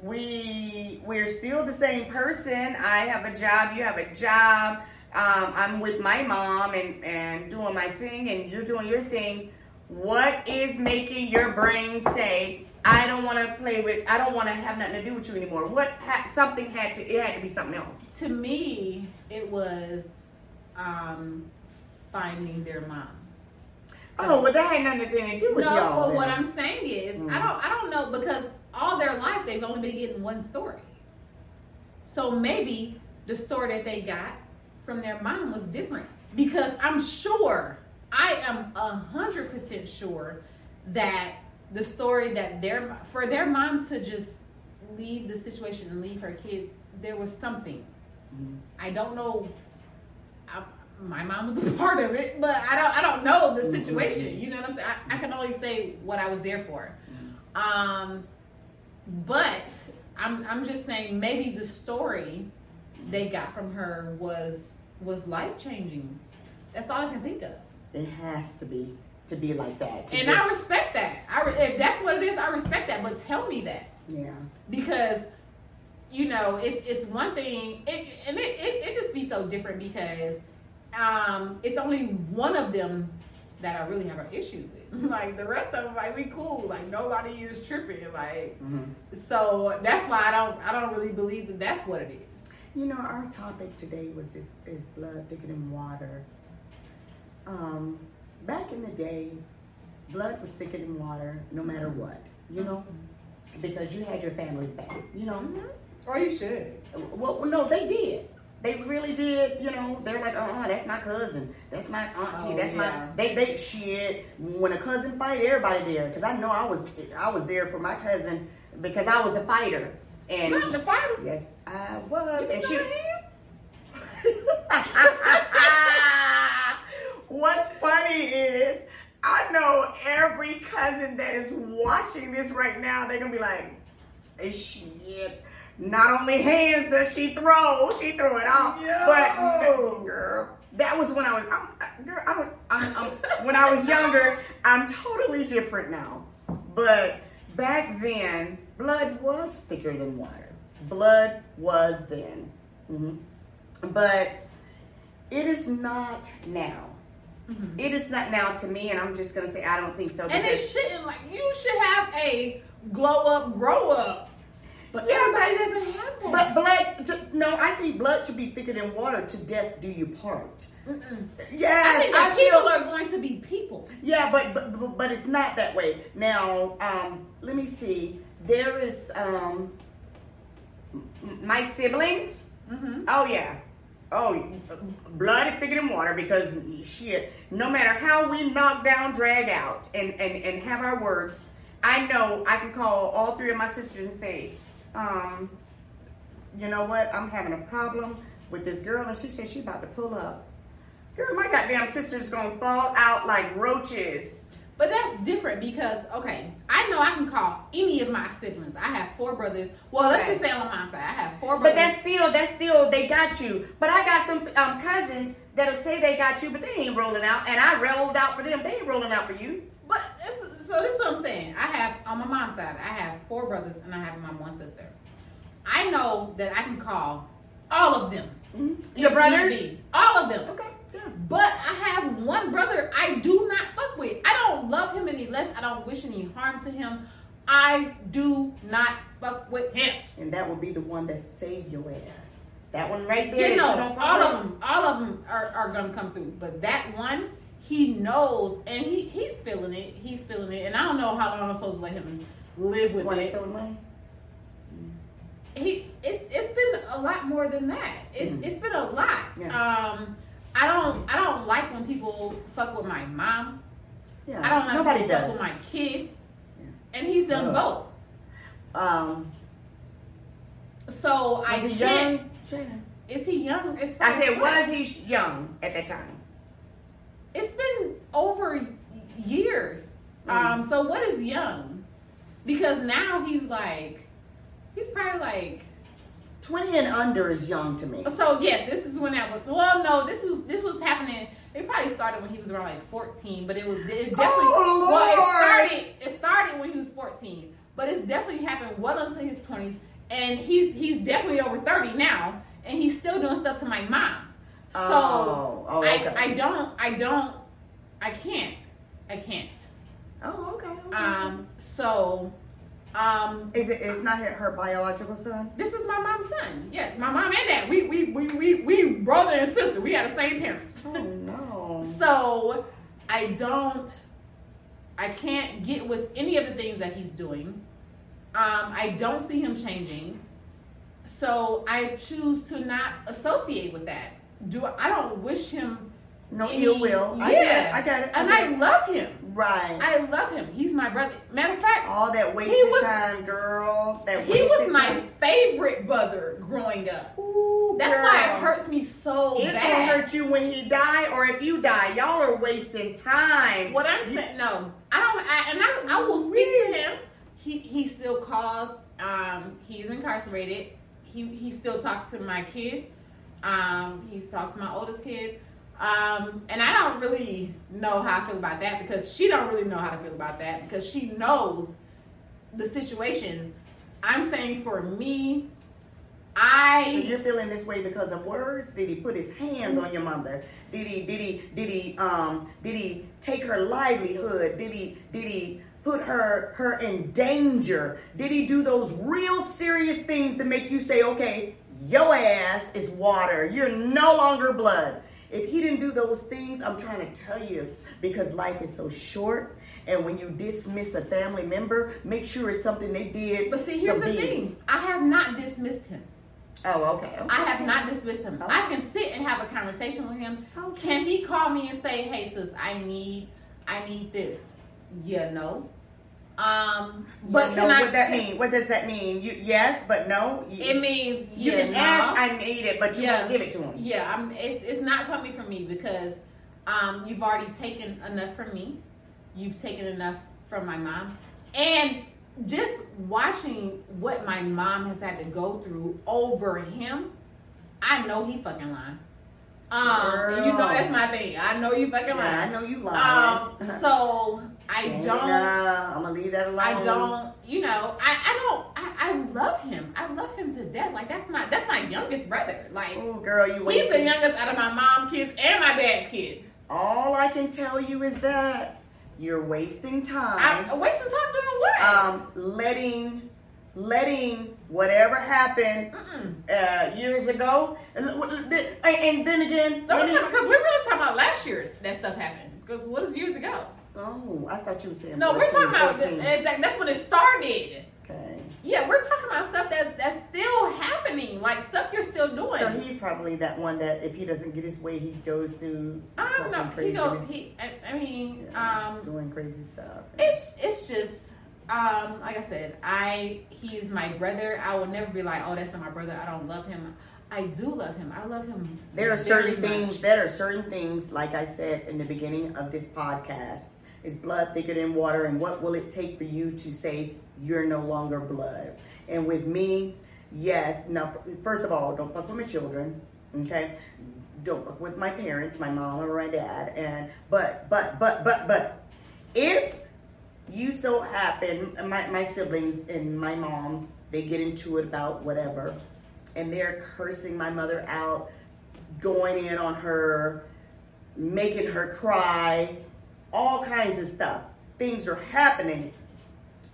we we're still the same person. I have a job, you have a job. um, I'm with my mom and, and doing my thing, and you're doing your thing. What is making your brain say, I don't want to play with. I don't want to have nothing to do with you anymore. What ha- something had to. It had to be something else. To me, it was um, finding their mom. Oh, well, that had nothing to do with no, y'all. but then. what I'm saying is, Mm. I don't, I don't know because all their life they've only been getting one story. So maybe the story that they got from their mom was different because I'm sure, I am a hundred percent sure that the story that their for their mom to just leave the situation and leave her kids, there was something. Mhm. I don't know. I, my mom was a part of it, but I don't. I don't know the situation. You know what I'm saying? I, I can only say what I was there for. Um, but I'm I'm just saying maybe the story they got from her was was life changing. That's all I can think of, It has to be to be like that. and just- I respect that. I re- if that's what it is, I respect that. But tell me that yeah. because you know it's it's one thing it, and it, it, it just be so different because um it's only one of them that i really have an issue with like the rest of them like we cool like nobody is tripping like Mhm. so that's why i don't i don't really believe that that's what it is You know, our topic today was is, is blood thicker than water. Um, back in the day, blood was thicker than water, no matter what. You know, because you had your family's back. You know, or you should well, no, they did. They really did. You know, they're like, uh, uh that's my cousin, that's my auntie, Oh, that's yeah. my. They, they shit. When a cousin fight, everybody there. Because I know I was, I was there for my cousin because I was the fighter. And not the fighter yes, I was. Is And it she. What's funny is I know every cousin that is watching this right now, they're gonna be like, "Eh, shit. Not only hands does she throw, she threw it off. Yo. But girl, that was when I was I'm, girl, I'm, I'm, I'm, when I was younger. I'm totally different now. But back then, blood was thicker than water. Blood was then. Mhm. But it is not now. It is not now to me, and I'm just gonna say I don't think so. and it shouldn't like you should have a glow up grow up but Yeah, everybody but- doesn't have that But blood, to, no, I think blood should be thicker than water. To death do you part. Mm-mm. Yes, I think I people feel. are going to be people. Yeah, but, but but- but it's not that way. Now, um, let me see. There is um, my siblings. Mm-hmm. Oh yeah. Oh, blood is thicker than water because shit. No matter how we knock down, drag out, and and and have our words, I know I can call all three of my sisters and say, um, you know what? I'm having a problem with this girl, and she said she about to pull up. Girl, my goddamn sister's gonna fall out like roaches. But that's different because okay, I know I can call any of my siblings. I have four brothers. Well, let's just say on my side, I But brothers. that's still, that's still, they got you. But I got some um, cousins that'll say they got you, but they ain't rolling out. And I rolled out for them. They ain't rolling out for you. But this, so this is what I'm saying. I have on my mom's side, I have four brothers and I have my one sister. I know that I can call all of them. Your brothers? all of them. Okay, yeah. But I have one brother I do not fuck with. I don't love him any less. I don't wish any harm to him. I do not fuck with him. And that will be the one that saved your ass. That one right there. You know, all of them, all of them are, are gonna come through. But that one, he knows, and he he's feeling it. He's feeling it, and I don't know how long I'm supposed to let him live with it. He it's it's been a lot more than that. It's Mhm. it's been a lot. Yeah. Um, I don't I don't like when people fuck with my mom. Yeah. I don't like Nobody when people fuck does. with my kids. Yeah. And he's done No. both. Um, So I he young? Shannon? Is he young? I said, was he young at that time? It's been over years. Mm. Um, so what is young? Because now he's like, he's probably like. 20 and under is young to me. So yes, this is when that was. Well, no, this was this was happening. It probably started when he was around like 14, but it was it definitely. Oh, well, it started. It started when he was 14, but it's definitely happened well into his 20s, and he's he's definitely over 30 now, and he's still doing stuff to my mom. So Oh, oh, okay. I I don't I don't I can't I can't. Oh, okay. okay. Um, so Um, Is it? It's not her, her biological son. this is my mom's son. Yes, my mom and dad. We we we we we brother and sister. We had the same parents. Oh no. So I don't, I can't get with any of the things that he's doing. Um, I don't see him changing. So I choose to not associate with that. Do I don't wish him No any- ill will. I Yeah, it. I got it. and get I love him. right. I love him. He's my brother. Matter of fact, All that wasted was- time, girl. That he was my time. favorite brother growing up. Ooh, That's girl. why it hurts me so It's bad. gonna hurt you when he die, or if you die. Y'all are wasting time. What I'm saying, no, I don't, I, and I, I will speak to him. He he still calls. Um, he's incarcerated. He he still talks to my kid. Um, he's talked to my oldest kid. Um, and I don't really know how I feel about that because she don't really know how to feel about that because she knows the situation. I'm saying for me, So I you're feeling this way because of words? Did he put his hands on your mother? Did he did he did he um did he take her livelihood? Did he did he put her her in danger? Did he do those real serious things to make you say, okay, your ass is water. You're no longer blood. If he didn't do those things, I'm trying to tell you, because life is so short. And when you dismiss a family member, make sure it's something they did. but see here's the thing. I have not dismissed him. Oh, okay. okay. I have not dismissed him. Okay. I can sit and have a conversation with him. Okay. Can he call me and say, "Hey, sis, I need, I need this"? Yeah, no. Um, but no, I? what that mean? What does that mean? You yes, but no. You, It means you yeah, can no. ask. I need it, but you Yeah. won't give it to him. Yeah, I'm, it's it's not coming from me because um, you've already taken enough from me. You've taken enough from my mom, and just watching what my mom has had to go through over him, I know he fucking lying. Um, you know that's my thing. I know you fucking Yeah, I know you lying. Um, so I don't. Nah, I'm gonna leave that alone. I don't, you know, I, I don't, I, I love him. I love him to death. Like that's my, that's my youngest brother. Like Oh, girl, you. he's the youngest out of my mom kids and my dad's kids. All I can tell you is that you're wasting time. I wasting time doing what? um, letting, letting whatever happened uh, years ago, and, and and then again. No, because we're really talking about last year that stuff happened. Because what is years ago? Oh, I thought you were saying. No, we're 14, talking about 14. that, that's when it started. Okay. Yeah, we're talking about stuff that's that's still happening, like stuff you're still doing. So he's probably that one that if he doesn't get his way, he goes through I don't know. He goes. He. I, I mean, yeah, um, doing crazy stuff. it's it's just um like I said, I he's my brother. I will never be like, oh, that's not my brother. I don't love him. I do love him. I love him. There are certain much. things. There are certain things, like I said in the beginning of this podcast, is blood thicker than water, and what will it take for you to say you're no longer blood? And with me, yes. Now, first of all, don't fuck with my children. Okay, don't fuck with my parents, my mom or my dad. And but but but but but if you so happen, uh, my my siblings and my mom, they get into it about whatever, and they're cursing my mother out going in on her, making her cry, all kinds of stuff. Things are happening.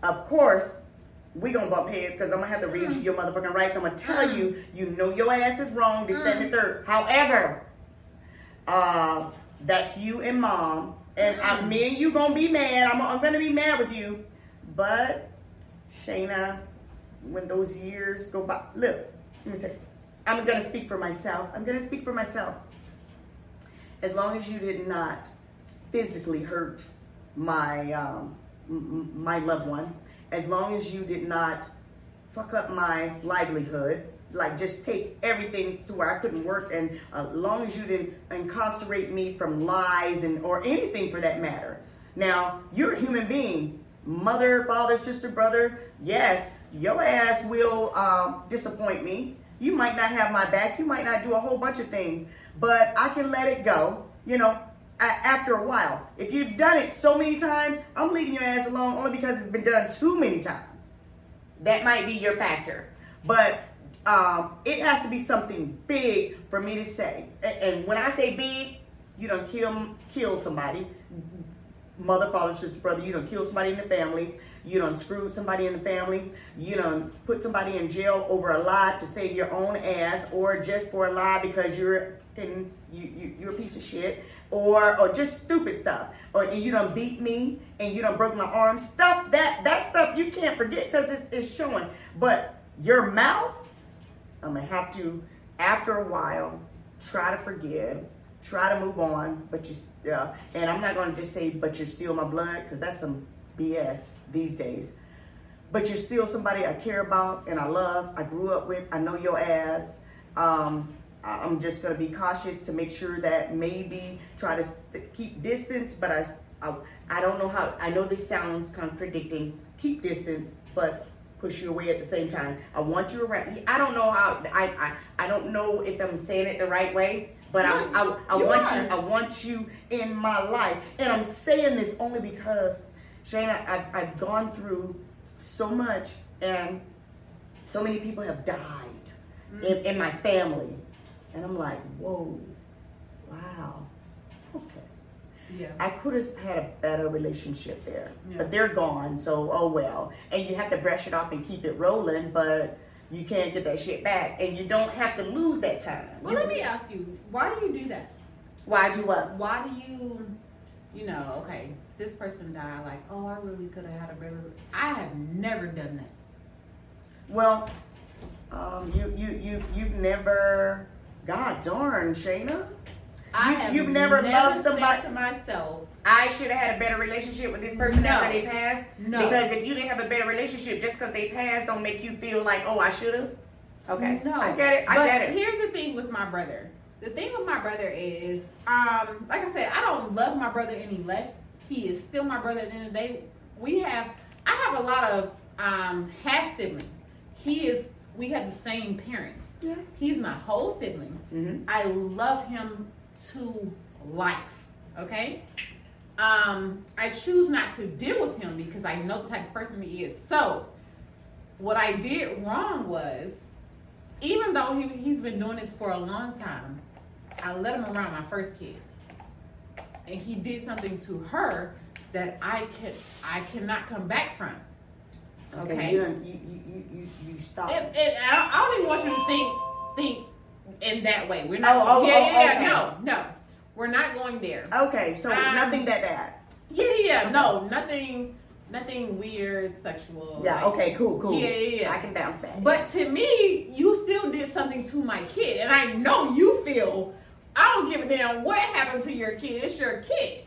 Of course, we gonna bump heads because I'm gonna have to read hmm. you your motherfucking rights. I'm gonna tell hmm. you, you know your ass is wrong. This, that, and the hmm. third. However, uh, that's you and mom, and I, me and you gonna be mad. I'm, I'm gonna be mad with you, but Shaina, when those years go by, look, let me tell you, I'm gonna speak for myself. I'm gonna speak for myself. As long as you did not physically hurt my um, my loved one, as long as you did not fuck up my livelihood, like just take everything to where I couldn't work, and uh, as long as you didn't incarcerate me from lies and or anything for that matter. Now you're a human being, mother, father, sister, brother. Yes, your ass will um, disappoint me. You might not have my back. You might not do a whole bunch of things, but I can let it go. You know, after a while. If you've done it so many times, I'm leaving your ass alone only because it's been done too many times. That might be your factor. But um, it has to be something big for me to say. And, and when I say big, you don't kill kill somebody. mother, father, sister, brother. You don't kill somebody in the family. You don't screw somebody in the family. You done put somebody in jail over a lie to save your own ass, or just for a lie because you're and you, you you're a piece of shit, or or just stupid stuff, or and you don't beat me and you don't broke my arm. Stuff that that stuff you can't forget because it's, it's showing. But your mouth, I'm gonna have to after a while try to forgive try to move on, but you, yeah, and I'm not to just say, but you're still my blood, because that's some BS these days. But you're still somebody I care about and I love, I grew up with, I know your ass. Um, I'm just to be cautious to make sure that maybe try to st- keep distance, but I, I, I don't know how, I know this sounds contradicting, keep distance, but push you away at the same time. I want you around. I don't know how, I, I, I don't know if I'm saying it the right way, but I, I, I you want are. you, I want you in my life. And I'm saying this only because, Shaina, I, I've gone through so much and so many people have died mm. in, in my family. And I'm like, whoa, wow, okay. Yeah. I could have had a better relationship there, yeah. but they're gone. So oh well. And you have to brush it off and keep it rolling. But you can't get that shit back, and you don't have to lose that time. Well, you let me ask you, why do you do that? Why do what? Why do you, you know, okay, this person died, like, oh, I really could have had a better. I have never done that. Well, um, you you you you've never. God darn, Shaina. I you, have you've never, never loved somebody to myself. I should have had a better relationship with this person no. after they passed. No. Because if you didn't have a better relationship, just because they passed, don't make you feel like, oh, I should have. Okay. No. I get it. I but get it. Here's the thing with my brother. The thing with my brother is, um, like I said, I don't love my brother any less. He is still my brother. At the end of the day, we have. I have a lot of um, half siblings. He is. We have the same parents. Yeah. He's my whole sibling. Mm-hmm. I love him to life. Okay. Um, I choose not to deal with him because I know the type of person he is. So, what I did wrong was, even though he, he's been doing this for a long time, I let him around my first kid, and he did something to her that I can I cannot come back from. Okay, okay. You, you, you, you, you stop. It, it, I, don't, even want you to think think in that way. We're not. Oh, oh, yeah, oh, yeah, okay. no, no. We're not going there. Okay, so um, nothing that bad. Yeah, yeah, no, nothing, nothing weird, sexual. Yeah. Like, okay. Cool. Cool. Yeah, yeah, yeah. I can bounce back. But to me, you still did something to my kid, and I know you feel. I don't give a damn what happened to your kid. It's your kid.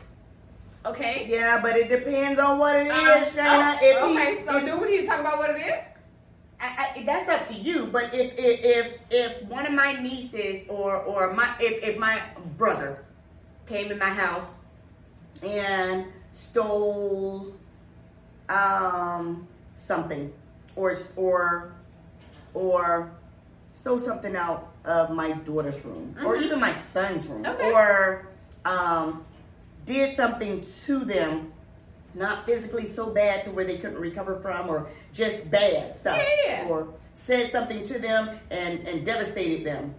Okay. Yeah, but it depends on what it is, um, Shaina. Oh, okay, he, so do we need to talk about what it is? I, I, that's up to you. But if, if if if one of my nieces or or my if, if my brother came in my house and stole um, something or or or stole something out of my daughter's room mm-hmm. or even my son's room okay. or um, did something to them not physically so bad to where they couldn't recover from or just bad stuff yeah. or said something to them and, and devastated them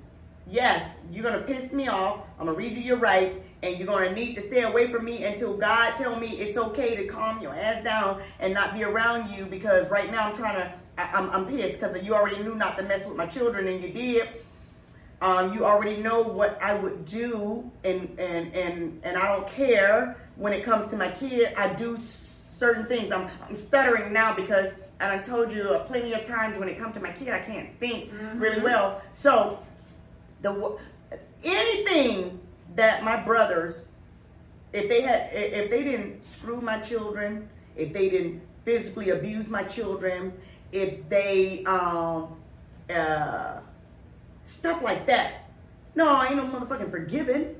yes, you're gonna piss me off. I'm gonna read you your rights, and you're gonna need to stay away from me until God tell me it's okay to calm your ass down and not be around you. Because right now I'm trying to, I, am I'm pissed because you already knew not to mess with my children, and you did. Um, you already know what I would do, and and and and I don't care when it comes to my kid. I do certain things. I'm I'm stuttering now because, and I told you plenty of times when it comes to my kid, I can't think mm-hmm. really well. So the anything that my brothers, if they had, if they didn't screw my children, if they didn't physically abuse my children, if they um uh stuff like that. No, I ain't no motherfucking forgiving.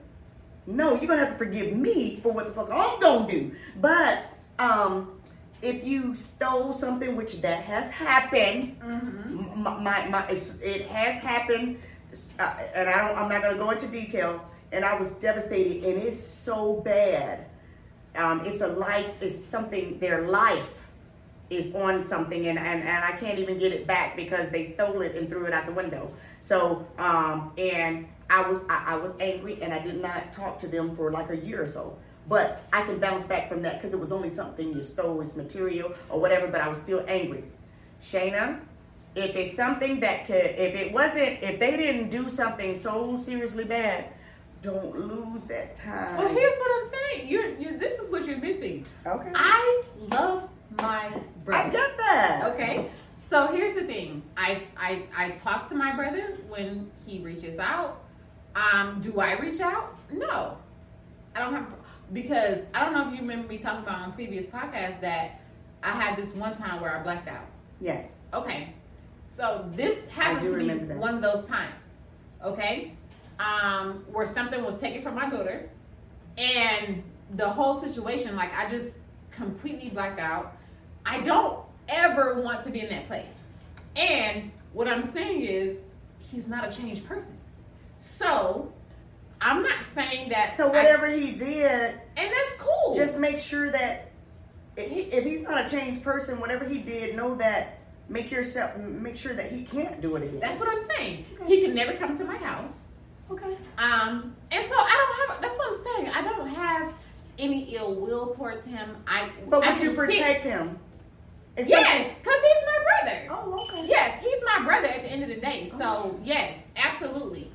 No, you're gonna have to forgive me for what the fuck I'm gonna do. But um if you stole something, which that has happened, mm-hmm. my, my, my it has happened uh, and I don't, I'm not to go into detail. And I was devastated, and it's so bad. Um, it's a life. It's something. Their life is on something and, and, and I can't even get it back because they stole it and threw it out the window. So, um, and I was, I, I was angry and I did not talk to them for like a year or so. But I can bounce back from that because it was only something you stole, it's material or whatever, but I was still angry. Shaina, if it's something that could, if it wasn't, if they didn't do something so seriously bad, don't lose that time. Well, here's what I'm saying. You're, you this is what you're missing. okay. I love my brother. I got that. Okay. So here's the thing. I I I talk to my brother when he reaches out. Um, do I reach out? No. I don't have because I don't know if you remember me talking about on previous podcast that I had this one time where I blacked out. Yes. Okay. So this happened to me that. one of those times. Okay. Um, where something was taken from my daughter and the whole situation, like I just completely blacked out. I don't ever want to be in that place. And what I'm saying is he's not a changed person. So I'm not saying that So I- whatever he did, and that's cool. just make sure that if, he, if he's not a changed person, whatever he did, know that make yourself make sure that he can't do it again. that's what I'm saying. Okay. He can never come to my house. okay. Um, and so I don't have. That's what I'm saying. I don't have any ill will towards him. I But I would you can protect him? If Yes, because he's my brother. oh, okay. Yes, he's my brother at the end of the day. So yes, absolutely.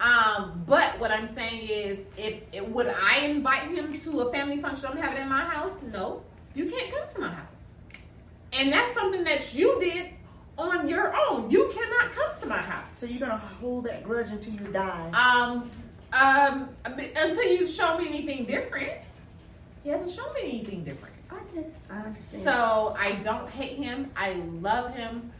Um, but what I'm saying is, if, if would I invite him to a family function? I'm having it in my house. No, you can't come to my house. And that's something that you did on your own. You cannot come to my house. So you're gonna hold that grudge until you die. Um, um, until you show me anything different. He hasn't shown me anything different. I. I understand. So I don't hate him. I love him.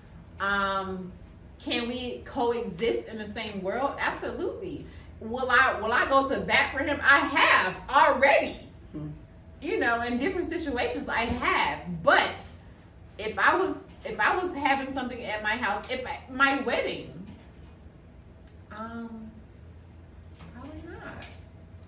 Um, can we coexist in the same world? Absolutely. Will I will I go to bat for him? I have already. Hmm. You know, in different situations I have. But if I was if I was having something at my house, if I, my wedding, um, probably not. Would I?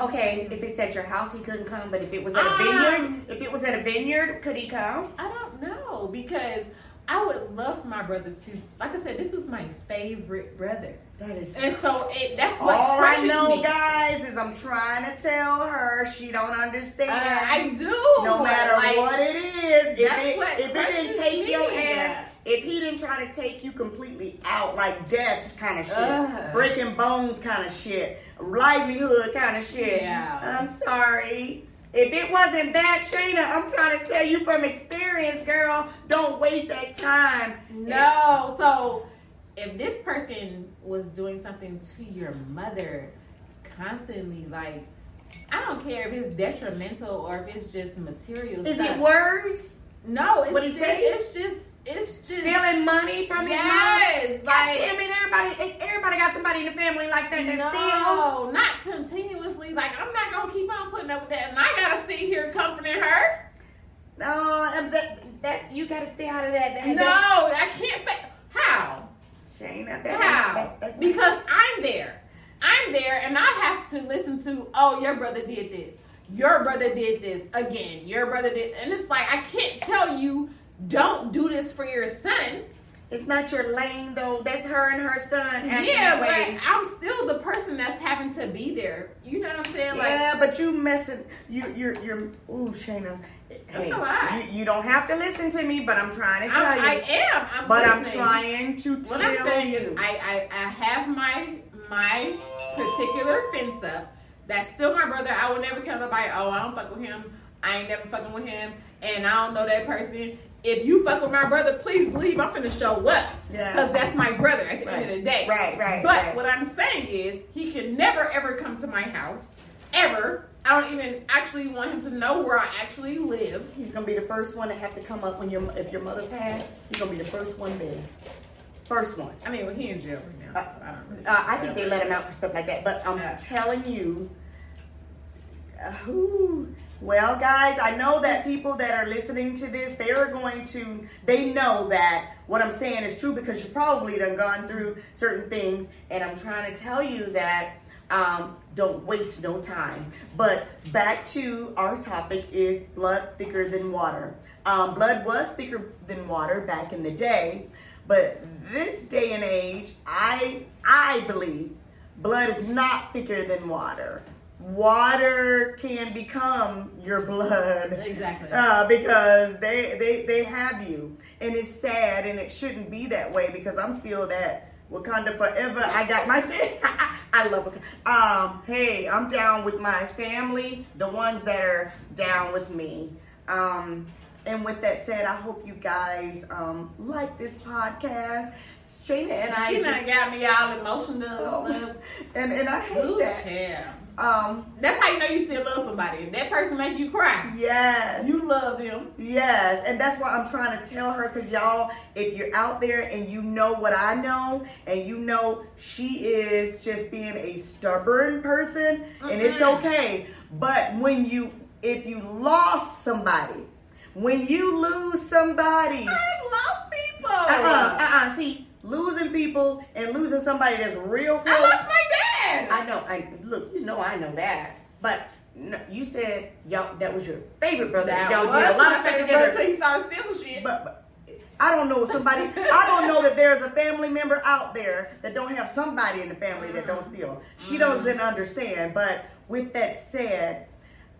Okay, if it's at your house, he couldn't come. But if it was at a Um, vineyard, if it was at a vineyard, could he come? I don't know because I would love for my brother to. Like I said, this was my favorite brother, that is and so it, that's what all I know, me. guys, is I'm trying to tell her she don't understand. Uh, I do. no matter Like, what it is, if it, if it didn't take me. your ass, if he didn't try to take you completely out, like death kind of shit, Ugh. breaking bones kind of shit, livelihood kind of shit, Yeah. I'm sorry. If it wasn't that, Shaina, I'm trying to tell you from experience, girl, don't waste that time. No. So if this person was doing something to your mother constantly, like I don't care if it's detrimental or if it's just material. Is stuff. it words? No, it's What he just, it's just it's just Stealing money from his? Yes, like I mean, everybody, everybody got somebody in the family like that that steal. no, not continuously. Like I'm not gonna keep on putting up with that, and I gotta sit here comforting her. No, and that, That you got to stay out of that. that No, that- I can't say how. Shaina, that, How? that's, that's Because I'm there. I'm there, and I have to listen to. Oh, your brother did this. Your brother did this again. Your brother did, and it's like I can't tell you don't do this for your son. It's not your lane though. That's her and her son. yeah, but. I'm still the person that's having to be there. You know what I'm saying? Like, yeah, but you messing. You, you're, you're. Ooh, Shaina. Hey, a lot. You, you don't have to listen to me, but I'm trying to tell I'm, you. I am. I'm but I'm trying to tell What I'm saying you. is, I, I, I have my my particular fence up. That's still my brother. I will never tell nobody, oh, I don't fuck with him. I ain't never fucking with him, and I don't know that person. If you fuck with my brother, please believe I'm finna show up. Yeah. Because that's my brother at the Right. end of the day. Right, right, But right. what I'm saying is, he can never ever come to my house. Ever. I don't even actually want him to know where I actually live. He's gonna be the first one to have to come up when your if your mother passed. He's gonna be the first one there. First one. I mean, well, he in jail right now. so I don't really. Uh, I think they let him out for stuff like that. But I'm Yeah. telling you, uh, whew. Well, guys, I know that people that are listening to this, they are going to, they know that what I'm saying is true because you probably done gone through certain things. And I'm trying to tell you that Um, don't waste no time. But back to our topic is blood thicker than water. Um, blood was thicker than water back in the day, but this day and age, I I believe blood is not thicker than water. Water can become your blood. Exactly. Uh, because they, they they have you, and it's sad, and it shouldn't be that way. Because I'm still that Wakanda forever. I got my day. I love Wakanda. Um, hey, I'm down with my family, the ones that are down with me. Um, and with that said, I hope you guys um, like this podcast. Shaina and I she just, got me all emotional Oh, and stuff. and and I hate Ooh, that. child. Um, That's how you know you still love somebody. If that person make you cry, yes, you love them. Yes, and that's why I'm trying to tell her because y'all, if you're out there and you know what I know, and you know she is just being a stubborn person, and it's Mhm. okay. But when you, if you lost somebody, when you lose somebody, I've lost people. uh-uh, uh-uh, see, losing people and losing somebody that's real close. I lost my dad. I know. I look. You know, I know that. But no, you said y'all that was your favorite brother. that y'all did a lot of stuff together. until he started stealing shit. but, but I don't know somebody. I don't know that there's a family member out there that don't have somebody in the family that don't steal. She doesn't understand. But with that said,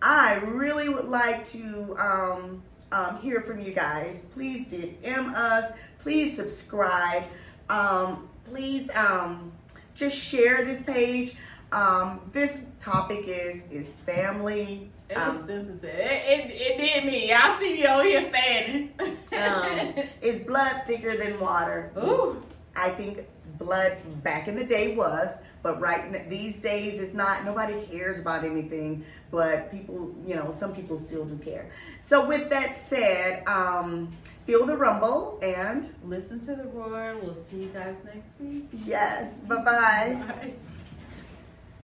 I really would like to um, um, hear from you guys. Please DM us. Please subscribe. Um, please um, just share this page. Um, this topic is is family. it Um, was. It, it, it did me. Y'all see me over here fanning. um, is blood thicker than water? Ooh. I think blood back in the day was, but right these days it's not. Nobody cares about anything, but people, you know, some people still do care. So with that said, um, feel the rumble and Listen to the roar. We'll see you guys next week. yes, bye bye. Bye.